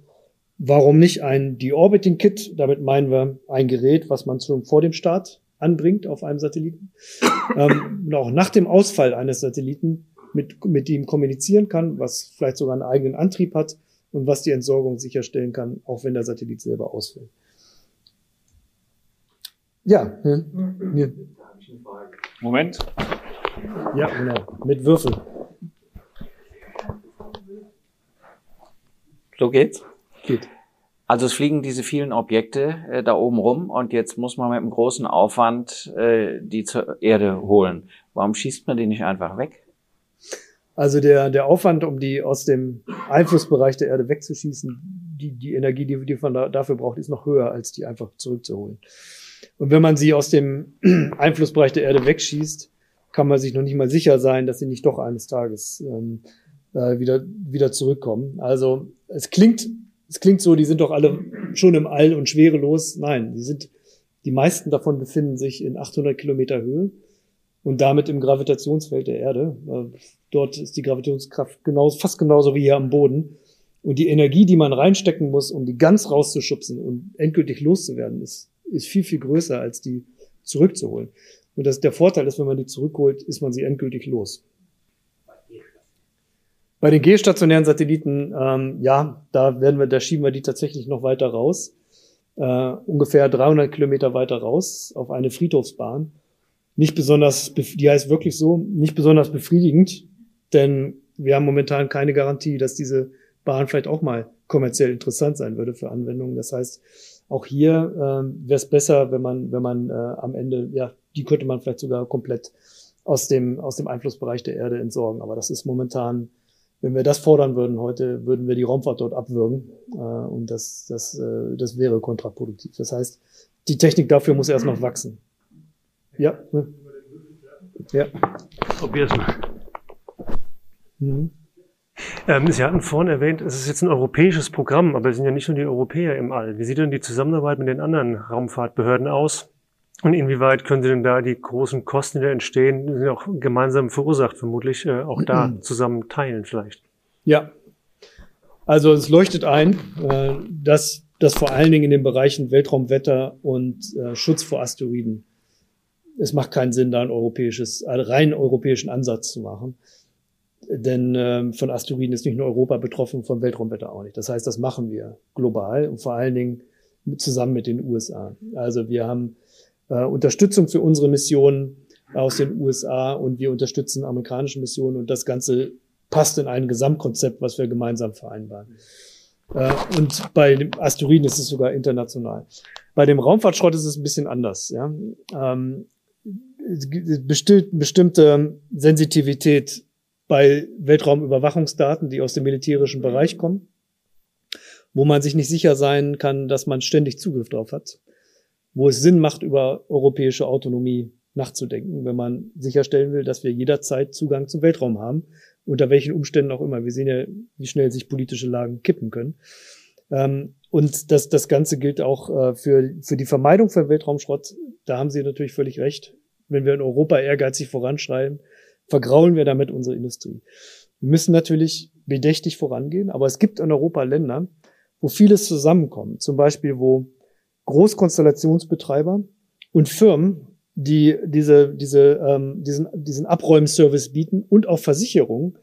S4: Warum nicht ein Deorbiting Kit? Damit meinen wir ein Gerät, was man schon vor dem Start anbringt auf einem Satelliten. ähm, und auch nach dem Ausfall eines Satelliten mit, mit ihm kommunizieren kann, was vielleicht sogar einen eigenen Antrieb hat und was die Entsorgung sicherstellen kann, auch wenn der Satellit selber ausfällt. Ja. ja.
S1: Moment.
S4: Ja, genau. Mit Würfel.
S5: So geht's?
S4: Geht.
S5: Also es fliegen diese vielen Objekte äh, da oben rum und jetzt muss man mit einem großen Aufwand äh, die zur Erde holen. Warum schießt man die nicht einfach weg?
S4: Also der, der Aufwand, um die aus dem Einflussbereich der Erde wegzuschießen, die, die Energie, die, die man da, dafür braucht, ist noch höher, als die einfach zurückzuholen. Und wenn man sie aus dem Einflussbereich der Erde wegschießt, kann man sich noch nicht mal sicher sein, dass sie nicht doch eines Tages ähm, äh, wieder, wieder zurückkommen. Also es klingt, es klingt so, die sind doch alle schon im All und schwerelos. Nein, die sind, die meisten davon befinden sich in 800 Kilometer Höhe und damit im Gravitationsfeld der Erde. Dort ist die Gravitationskraft genauso, fast genauso wie hier am Boden. Und die Energie, die man reinstecken muss, um die ganz rauszuschubsen und endgültig loszuwerden, ist, ist viel, viel größer, als die zurückzuholen. Und das, der Vorteil ist, wenn man die zurückholt, ist man sie endgültig los. Bei den geostationären Satelliten, ähm, ja, da werden wir, da schieben wir die tatsächlich noch weiter raus, äh, ungefähr 300 Kilometer weiter raus auf eine Friedhofsbahn. Nicht besonders, die heißt wirklich so, nicht besonders befriedigend, denn wir haben momentan keine Garantie, dass diese Bahn vielleicht auch mal kommerziell interessant sein würde für Anwendungen. Das heißt, auch hier äh, wäre es besser, wenn man, wenn man äh, am Ende, ja, die könnte man vielleicht sogar komplett aus dem, aus dem Einflussbereich der Erde entsorgen. Aber das ist momentan wenn wir das fordern würden heute, würden wir die Raumfahrt dort abwürgen. Äh, und das, das, äh, das wäre kontraproduktiv. Das heißt, die Technik dafür muss erst noch wachsen. Ja. Ne? Ja.
S6: Probier's mal. Mhm. Ähm, Sie hatten vorhin erwähnt, es ist jetzt ein europäisches Programm, aber es sind ja nicht nur die Europäer im All. Wie sieht denn die Zusammenarbeit mit den anderen Raumfahrtbehörden aus? Und inwieweit können Sie denn da die großen Kosten, die da entstehen, sind auch gemeinsam verursacht, vermutlich äh, auch da mhm. zusammen teilen vielleicht?
S4: Ja. Also es leuchtet ein, äh, dass das vor allen Dingen in den Bereichen Weltraumwetter und äh, Schutz vor Asteroiden, es macht keinen Sinn, da ein europäisches, einen rein europäischen Ansatz zu machen. Denn ähm, von Asteroiden ist nicht nur Europa betroffen, vom Weltraumwetter auch nicht. Das heißt, das machen wir global und vor allen Dingen zusammen mit den USA. Also wir haben äh, Unterstützung für unsere Missionen aus den USA und wir unterstützen amerikanische Missionen und das Ganze passt in ein Gesamtkonzept, was wir gemeinsam vereinbaren. Äh, und bei dem Asteroiden ist es sogar international. Bei dem Raumfahrtschrott ist es ein bisschen anders. Ja? Ähm, bestimmte Sensitivität bei Weltraumüberwachungsdaten, die aus dem militärischen Bereich kommen, wo man sich nicht sicher sein kann, dass man ständig Zugriff drauf hat wo es Sinn macht, über europäische Autonomie nachzudenken, wenn man sicherstellen will, dass wir jederzeit Zugang zum Weltraum haben, unter welchen Umständen auch immer. Wir sehen ja, wie schnell sich politische Lagen kippen können. Ähm, und das, das Ganze gilt auch äh, für, für die Vermeidung von Weltraumschrott. Da haben Sie natürlich völlig recht. Wenn wir in Europa ehrgeizig voranschreien, vergraulen wir damit unsere Industrie. Wir müssen natürlich bedächtig vorangehen, aber es gibt in Europa Länder, wo vieles zusammenkommt. Zum Beispiel, wo Großkonstellationsbetreiber und Firmen, die diese, diese, ähm, diesen, diesen Abräumservice bieten und auch Versicherungen,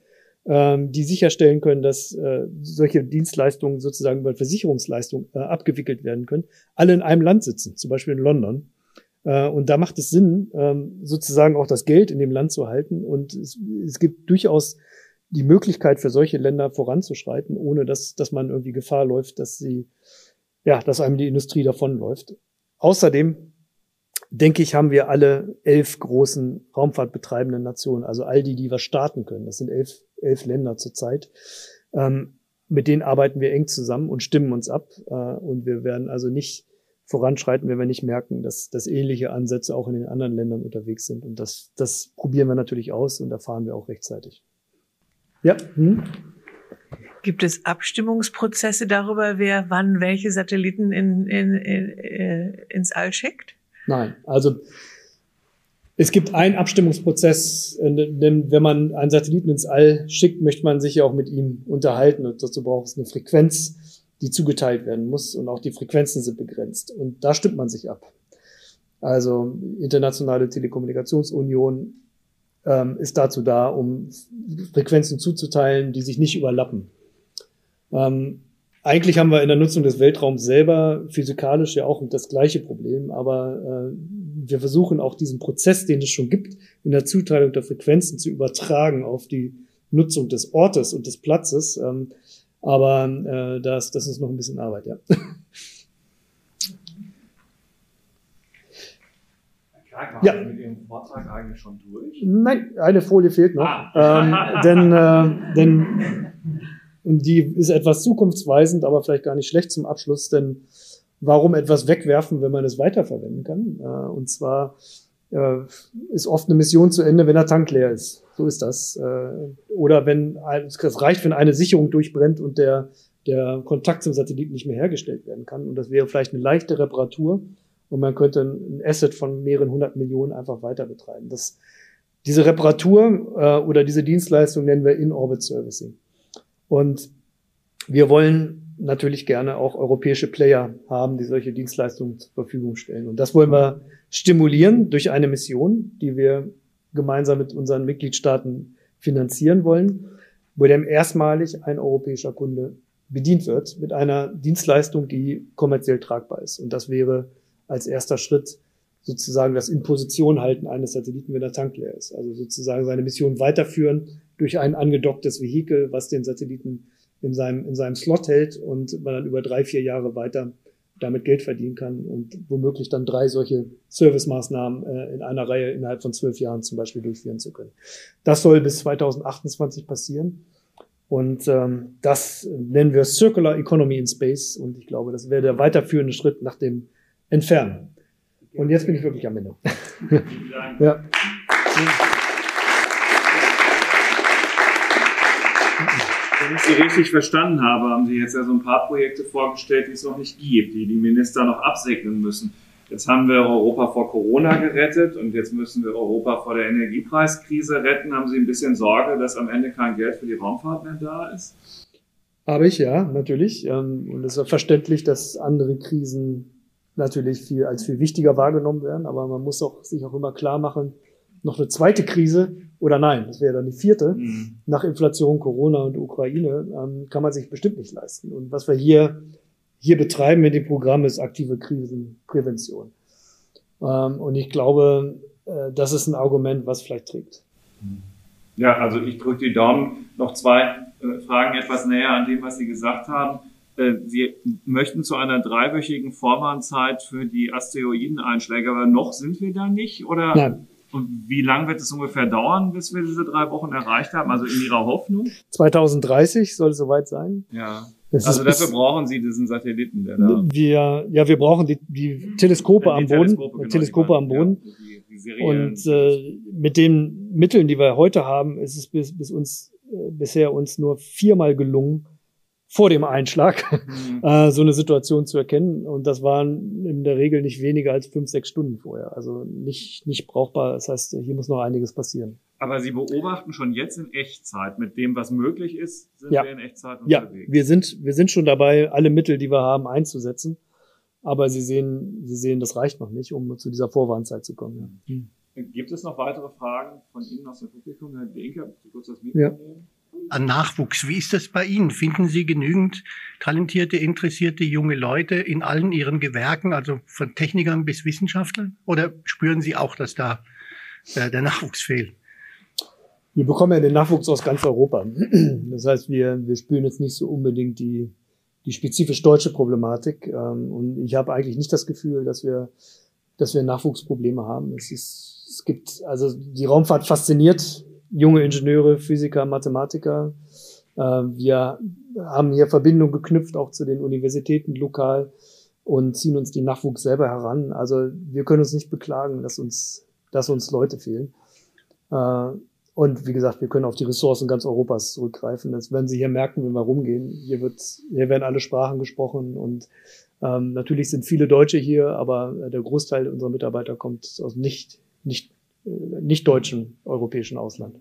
S4: ähm, die sicherstellen können, dass äh, solche Dienstleistungen sozusagen über Versicherungsleistungen äh, abgewickelt werden können, alle in einem Land sitzen, zum Beispiel in London. Äh, und da macht es Sinn, ähm, sozusagen auch das Geld in dem Land zu halten. Und es, es gibt durchaus die Möglichkeit für solche Länder voranzuschreiten, ohne dass, dass man irgendwie Gefahr läuft, dass sie ja, dass einem die Industrie davonläuft. Außerdem denke ich, haben wir alle elf großen raumfahrtbetreibenden Nationen, also all die, die was starten können. Das sind elf, elf Länder zurzeit. Ähm, mit denen arbeiten wir eng zusammen und stimmen uns ab. Äh, und wir werden also nicht voranschreiten, wenn wir nicht merken, dass, dass ähnliche Ansätze auch in den anderen Ländern unterwegs sind. Und das, das probieren wir natürlich aus und erfahren wir auch rechtzeitig. Ja. Hm?
S7: Gibt es Abstimmungsprozesse darüber, wer wann welche Satelliten in, in, in, äh, ins All schickt?
S4: Nein, also Es gibt einen Abstimmungsprozess, äh, denn wenn man einen Satelliten ins All schickt, möchte man sich ja auch mit ihm unterhalten und dazu braucht es eine Frequenz, die zugeteilt werden muss und auch die Frequenzen sind begrenzt und da stimmt man sich ab. Also internationale Telekommunikationsunion ähm, ist dazu da, um Frequenzen zuzuteilen, die sich nicht überlappen. Ähm, eigentlich haben wir in der Nutzung des Weltraums selber physikalisch ja auch das gleiche Problem, aber äh, wir versuchen auch diesen Prozess, den es schon gibt, in der Zuteilung der Frequenzen zu übertragen auf die Nutzung des Ortes und des Platzes. Ähm, aber äh, das, das ist noch ein bisschen Arbeit, ja.
S1: Ja. mit Ihrem Vortrag eigentlich schon durch?
S4: Nein, eine Folie fehlt noch. Ah. Ähm, denn, äh, denn und die ist etwas zukunftsweisend, aber vielleicht gar nicht schlecht zum Abschluss, denn warum etwas wegwerfen, wenn man es weiterverwenden kann? Äh, und zwar äh, ist oft eine Mission zu Ende, wenn der Tank leer ist. So ist das. Äh, oder wenn es reicht, wenn eine Sicherung durchbrennt und der, der Kontakt zum Satelliten nicht mehr hergestellt werden kann. Und das wäre vielleicht eine leichte Reparatur und man könnte ein Asset von mehreren hundert Millionen einfach weiter betreiben. Das, diese Reparatur äh, oder diese Dienstleistung nennen wir In-Orbit Servicing. Und wir wollen natürlich gerne auch europäische Player haben, die solche Dienstleistungen zur Verfügung stellen. Und das wollen wir stimulieren durch eine Mission, die wir gemeinsam mit unseren Mitgliedstaaten finanzieren wollen, wo dem erstmalig ein europäischer Kunde bedient wird mit einer Dienstleistung, die kommerziell tragbar ist. Und das wäre als erster Schritt sozusagen das in Position halten eines Satelliten, wenn der Tank leer ist. Also sozusagen seine Mission weiterführen durch ein angedocktes Vehikel, was den Satelliten in seinem, in seinem Slot hält und man dann über drei, vier Jahre weiter damit Geld verdienen kann und womöglich dann drei solche Servicemaßnahmen äh, in einer Reihe innerhalb von zwölf Jahren zum Beispiel durchführen zu können. Das soll bis 2028 passieren. Und ähm, das nennen wir Circular Economy in Space. Und ich glaube, das wäre der weiterführende Schritt nach dem Entfernen. Und jetzt bin ich wirklich am Ende. ja.
S1: Wenn ich Sie richtig verstanden habe, haben Sie jetzt ja so ein paar Projekte vorgestellt, die es noch nicht gibt, die die Minister noch absegnen müssen. Jetzt haben wir Europa vor Corona gerettet und jetzt müssen wir Europa vor der Energiepreiskrise retten. Haben Sie ein bisschen Sorge, dass am Ende kein Geld für die Raumfahrt mehr da ist?
S4: Habe ich, ja, natürlich. Ähm, und es ist verständlich, dass andere Krisen natürlich viel als viel wichtiger wahrgenommen werden. Aber man muss auch, sich auch immer klar machen, noch eine zweite Krise oder nein, das wäre dann die vierte, mhm. nach Inflation, Corona und Ukraine, ähm, kann man sich bestimmt nicht leisten. Und was wir hier, hier betreiben mit dem Programm ist aktive Krisenprävention. Ähm, und ich glaube, äh, das ist ein Argument, was vielleicht trägt.
S1: Ja, also ich drücke die Daumen. Noch zwei äh, Fragen etwas näher an dem, was Sie gesagt haben. Äh, Sie möchten zu einer dreiwöchigen Vorwarnzeit für die Asteroideneinschläge, aber noch sind wir da nicht? Oder?
S4: Nein.
S1: Und wie lange wird es ungefähr dauern, bis wir diese drei Wochen erreicht haben? Also in Ihrer Hoffnung?
S4: 2030 soll es soweit sein.
S1: Ja. Das also dafür brauchen Sie diesen Satelliten,
S4: der da. Wir, ja, wir brauchen die, die Teleskope ja, die am Boden, Teleskope, genau, Teleskope am Boden. Ja, die, die und äh, mit den Mitteln, die wir heute haben, ist es bis, bis uns äh, bisher uns nur viermal gelungen, vor dem Einschlag mhm. äh, so eine Situation zu erkennen. Und das waren in der Regel nicht weniger als fünf, sechs Stunden vorher. Also nicht, nicht brauchbar. Das heißt, hier muss noch einiges passieren.
S1: Aber Sie beobachten schon jetzt in Echtzeit, mit dem, was möglich ist, sind ja. wir in Echtzeit
S4: unterwegs. Ja, wir sind, wir sind schon dabei, alle Mittel, die wir haben, einzusetzen. Aber Sie sehen, Sie sehen, das reicht noch nicht, um zu dieser Vorwarnzeit zu kommen. Ja.
S1: Hm. Gibt es noch weitere Fragen von Ihnen aus dem Publikum? Herr Denker, kurz das Mikro ja. nehmen
S8: an Nachwuchs. Wie ist das bei Ihnen? Finden Sie genügend talentierte, interessierte junge Leute in allen Ihren Gewerken, also von Technikern bis Wissenschaftlern? Oder spüren Sie auch, dass da äh, der Nachwuchs fehlt?
S4: Wir bekommen ja den Nachwuchs aus ganz Europa. Das heißt, wir, wir spüren jetzt nicht so unbedingt die, die spezifisch deutsche Problematik. Ähm, und ich habe eigentlich nicht das Gefühl, dass wir, dass wir Nachwuchsprobleme haben. Es ist, es gibt, also die Raumfahrt fasziniert junge Ingenieure, Physiker, Mathematiker. Äh, wir haben hier Verbindung geknüpft auch zu den Universitäten lokal und ziehen uns die Nachwuchs selber heran. Also wir können uns nicht beklagen, dass uns, dass uns Leute fehlen. Äh, und wie gesagt, wir können auf die Ressourcen ganz Europas zurückgreifen. Das werden Sie hier merken, wenn wir rumgehen. Hier wird, hier werden alle Sprachen gesprochen und ähm, natürlich sind viele Deutsche hier, aber der Großteil unserer Mitarbeiter kommt aus nicht, nicht nicht deutschen europäischen Ausland.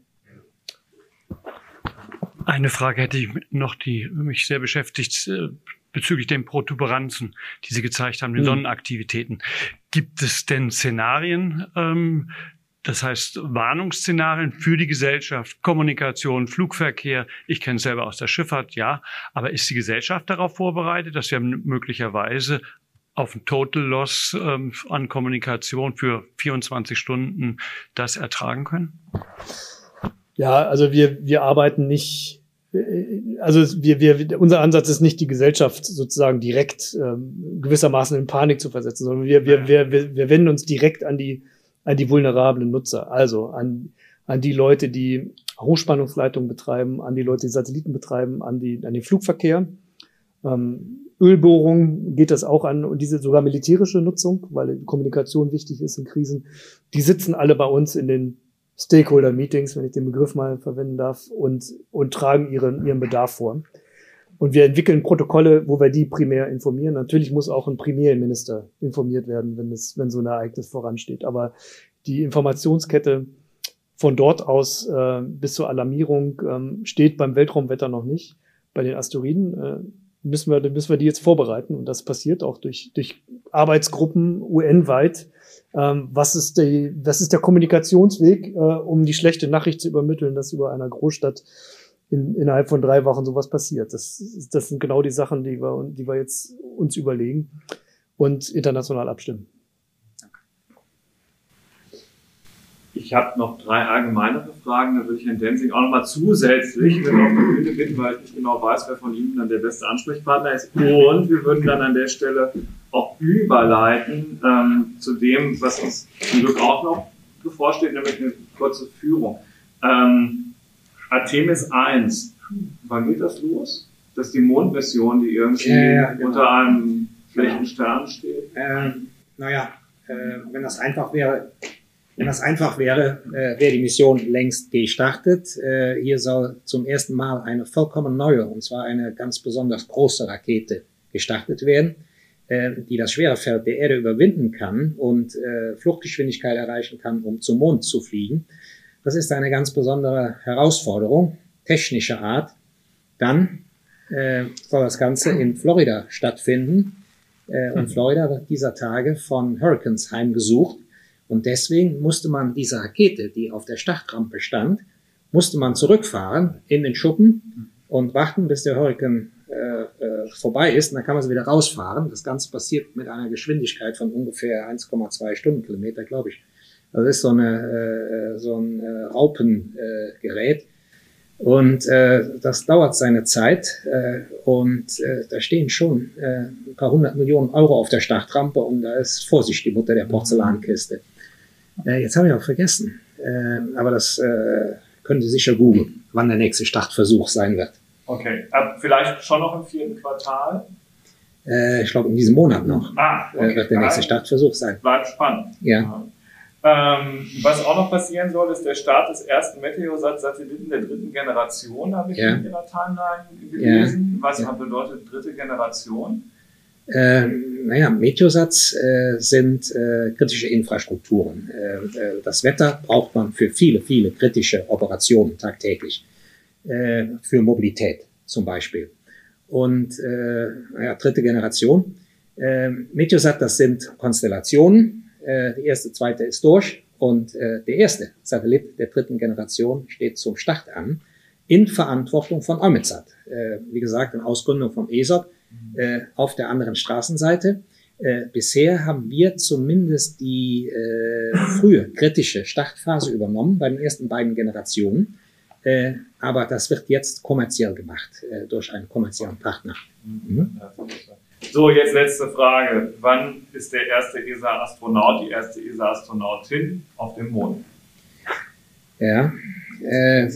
S9: Eine Frage hätte ich noch, die mich sehr beschäftigt, äh, bezüglich den Protuberanzen, die Sie gezeigt haben, den mhm. Sonnenaktivitäten. Gibt es denn Szenarien, ähm, das heißt Warnungsszenarien für die Gesellschaft, Kommunikation, Flugverkehr? Ich kenne es selber aus der Schifffahrt, ja. Aber ist die Gesellschaft darauf vorbereitet, dass wir möglicherweise auf ein Total Loss ähm, an Kommunikation für 24 Stunden das ertragen können?
S4: Ja, also wir, wir arbeiten nicht, also wir, wir, unser Ansatz ist nicht, die Gesellschaft sozusagen direkt ähm, gewissermaßen in Panik zu versetzen, sondern wir, wir, wir, wir, wir wenden uns direkt an die, an die vulnerablen Nutzer, also an, an die Leute, die Hochspannungsleitungen betreiben, an die Leute, die Satelliten betreiben, an, die, an den Flugverkehr. Ähm, Ölbohrungen geht das auch an und diese sogar militärische Nutzung, weil Kommunikation wichtig ist in Krisen. Die sitzen alle bei uns in den Stakeholder-Meetings, wenn ich den Begriff mal verwenden darf, und, und tragen ihren, ihren Bedarf vor. Und wir entwickeln Protokolle, wo wir die primär informieren. Natürlich muss auch ein Premierminister informiert werden, wenn, es, wenn so ein Ereignis voransteht. Aber die Informationskette von dort aus äh, bis zur Alarmierung ähm, steht beim Weltraumwetter noch nicht. Bei den Asteroiden äh, müssen, wir, müssen wir die jetzt vorbereiten. Und das passiert auch durch, durch Arbeitsgruppen UN-weit, ähm, was, ist die, was ist der Kommunikationsweg, äh, um die schlechte Nachricht zu übermitteln, dass über einer Großstadt in, innerhalb von drei Wochen sowas passiert. Das, das sind genau die Sachen, die wir, die wir jetzt uns überlegen und international abstimmen.
S1: Ich habe noch drei allgemeinere Fragen, da würde ich Herrn Densing auch nochmal zusätzlich mit auf die Bühne bitten, weil ich nicht genau weiß, wer von Ihnen dann der beste Ansprechpartner ist. Und wir würden dann an der Stelle auch überleiten ähm, zu dem, was uns zum Glück auch noch bevorsteht, nämlich eine kurze Führung. Ähm, Artemis 1, wann geht das los? Das ist die Mondmission, die irgendwie ja, ja, genau. unter einem schlechten Stern steht.
S2: Ähm, naja, äh, wenn das einfach wäre, wenn das einfach wäre, äh, wäre die Mission längst gestartet. Äh, hier soll zum ersten Mal eine vollkommen neue, und zwar eine ganz besonders große Rakete gestartet werden, äh, die das schwere Feld der Erde überwinden kann und äh, Fluchtgeschwindigkeit erreichen kann, um zum Mond zu fliegen. Das ist eine ganz besondere Herausforderung, technischer Art. Dann äh, soll das Ganze in Florida stattfinden. Äh, und Florida wird dieser Tage von Hurricanes heimgesucht. Und deswegen musste man diese Rakete, die auf der Startrampe stand, musste man zurückfahren in den Schuppen und warten, bis der Hurrikan äh, äh, vorbei ist. Und dann kann man sie wieder rausfahren. Das Ganze passiert mit einer Geschwindigkeit von ungefähr 1,2 Stundenkilometer, glaube ich. Also das ist so, eine, äh, so ein äh, Raupengerät. Und äh, das dauert seine Zeit äh, und äh, da stehen schon äh, ein paar hundert Millionen Euro auf der Startrampe und da ist Vorsicht die Mutter der Porzellankiste. Äh, jetzt habe ich auch vergessen, äh, aber das äh, können Sie sicher googeln, wann der nächste Startversuch sein wird.
S1: Okay, Ab vielleicht schon noch im vierten Quartal?
S2: Äh, ich glaube, in diesem Monat noch ah, okay. äh, wird der nächste Startversuch sein.
S1: Bleibt spannend.
S2: Ja.
S1: Ähm, was auch noch passieren soll, ist der Start des ersten Meteosat-Satelliten der dritten Generation, habe ich ja. in Ihrer Timeline gelesen. Ja. Was bedeutet dritte Generation?
S2: Äh, naja, Meteosats äh, sind äh, kritische Infrastrukturen. Äh, äh, das Wetter braucht man für viele, viele kritische Operationen tagtäglich. Äh, für Mobilität zum Beispiel. Und äh, naja, dritte Generation. Meteosat, das sind Konstellationen. Die erste, zweite ist durch. Und der erste Satellit der dritten Generation steht zum Start an in Verantwortung von Eumetsat. Wie gesagt, in Ausgründung vom ESOT äh, auf der anderen Straßenseite. Äh, bisher haben wir zumindest die äh, frühe kritische Startphase übernommen bei den ersten beiden Generationen. Äh, aber das wird jetzt kommerziell gemacht äh, durch einen kommerziellen Partner. Mhm.
S1: So, jetzt letzte Frage. Wann ist der erste ESA-Astronaut, die erste ESA-Astronautin auf dem Mond?
S2: Ja, äh,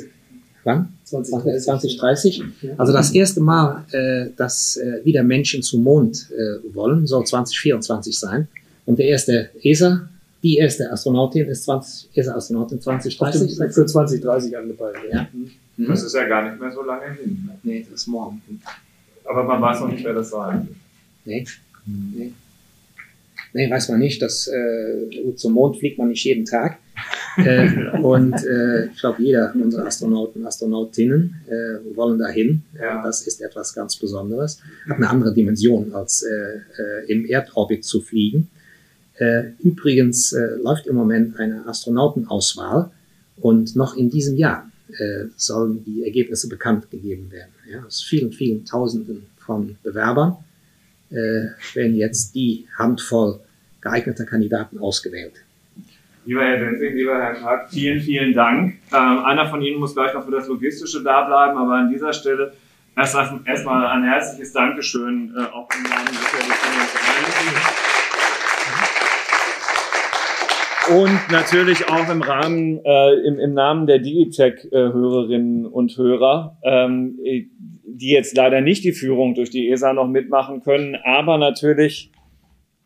S2: wann? 2030. Also das erste Mal, äh, dass äh, wieder Menschen zum Mond äh, wollen, soll 2024 sein. Und der erste ESA, die erste Astronautin ist 20, erste Astronautin 2030.
S4: Für 2030 angepeilt.
S1: Ja. Mhm. Das ist ja gar nicht mehr so lange hin.
S2: Nee, das ist morgen.
S1: Aber man weiß noch nicht, wer das sein
S2: Nee. Nee. Nee, weiß man nicht. Das, äh, zum Mond fliegt man nicht jeden Tag. Äh, und äh, ich glaube, jeder unserer Astronauten, Astronautinnen äh, wollen dahin. Ja. Das ist etwas ganz Besonderes. Hat eine andere Dimension, als äh, äh, im Erdorbit zu fliegen. Äh, übrigens äh, läuft im Moment eine Astronautenauswahl und noch in diesem Jahr äh, sollen die Ergebnisse bekannt gegeben werden. Ja, aus vielen, vielen Tausenden von Bewerbern äh, werden jetzt die Handvoll geeigneter Kandidaten ausgewählt.
S1: Lieber Herr Denzing, lieber Herr Karg, vielen, vielen Dank. Ähm, einer von Ihnen muss gleich noch für das Logistische da bleiben, aber an dieser Stelle erst erstmal ein herzliches Dankeschön äh, auch im Namen des Und natürlich auch im Rahmen, äh, im, im Namen der Digitech-Hörerinnen und Hörer, ähm, die jetzt leider nicht die Führung durch die ESA noch mitmachen können, aber natürlich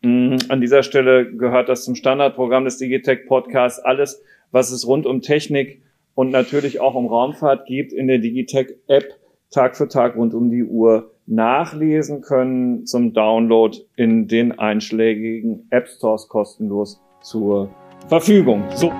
S1: an dieser Stelle gehört das zum Standardprogramm des Digitech Podcasts. Alles, was es rund um Technik und natürlich auch um Raumfahrt gibt, in der Digitech App Tag für Tag rund um die Uhr nachlesen können zum Download in den einschlägigen App Stores kostenlos zur Verfügung. So.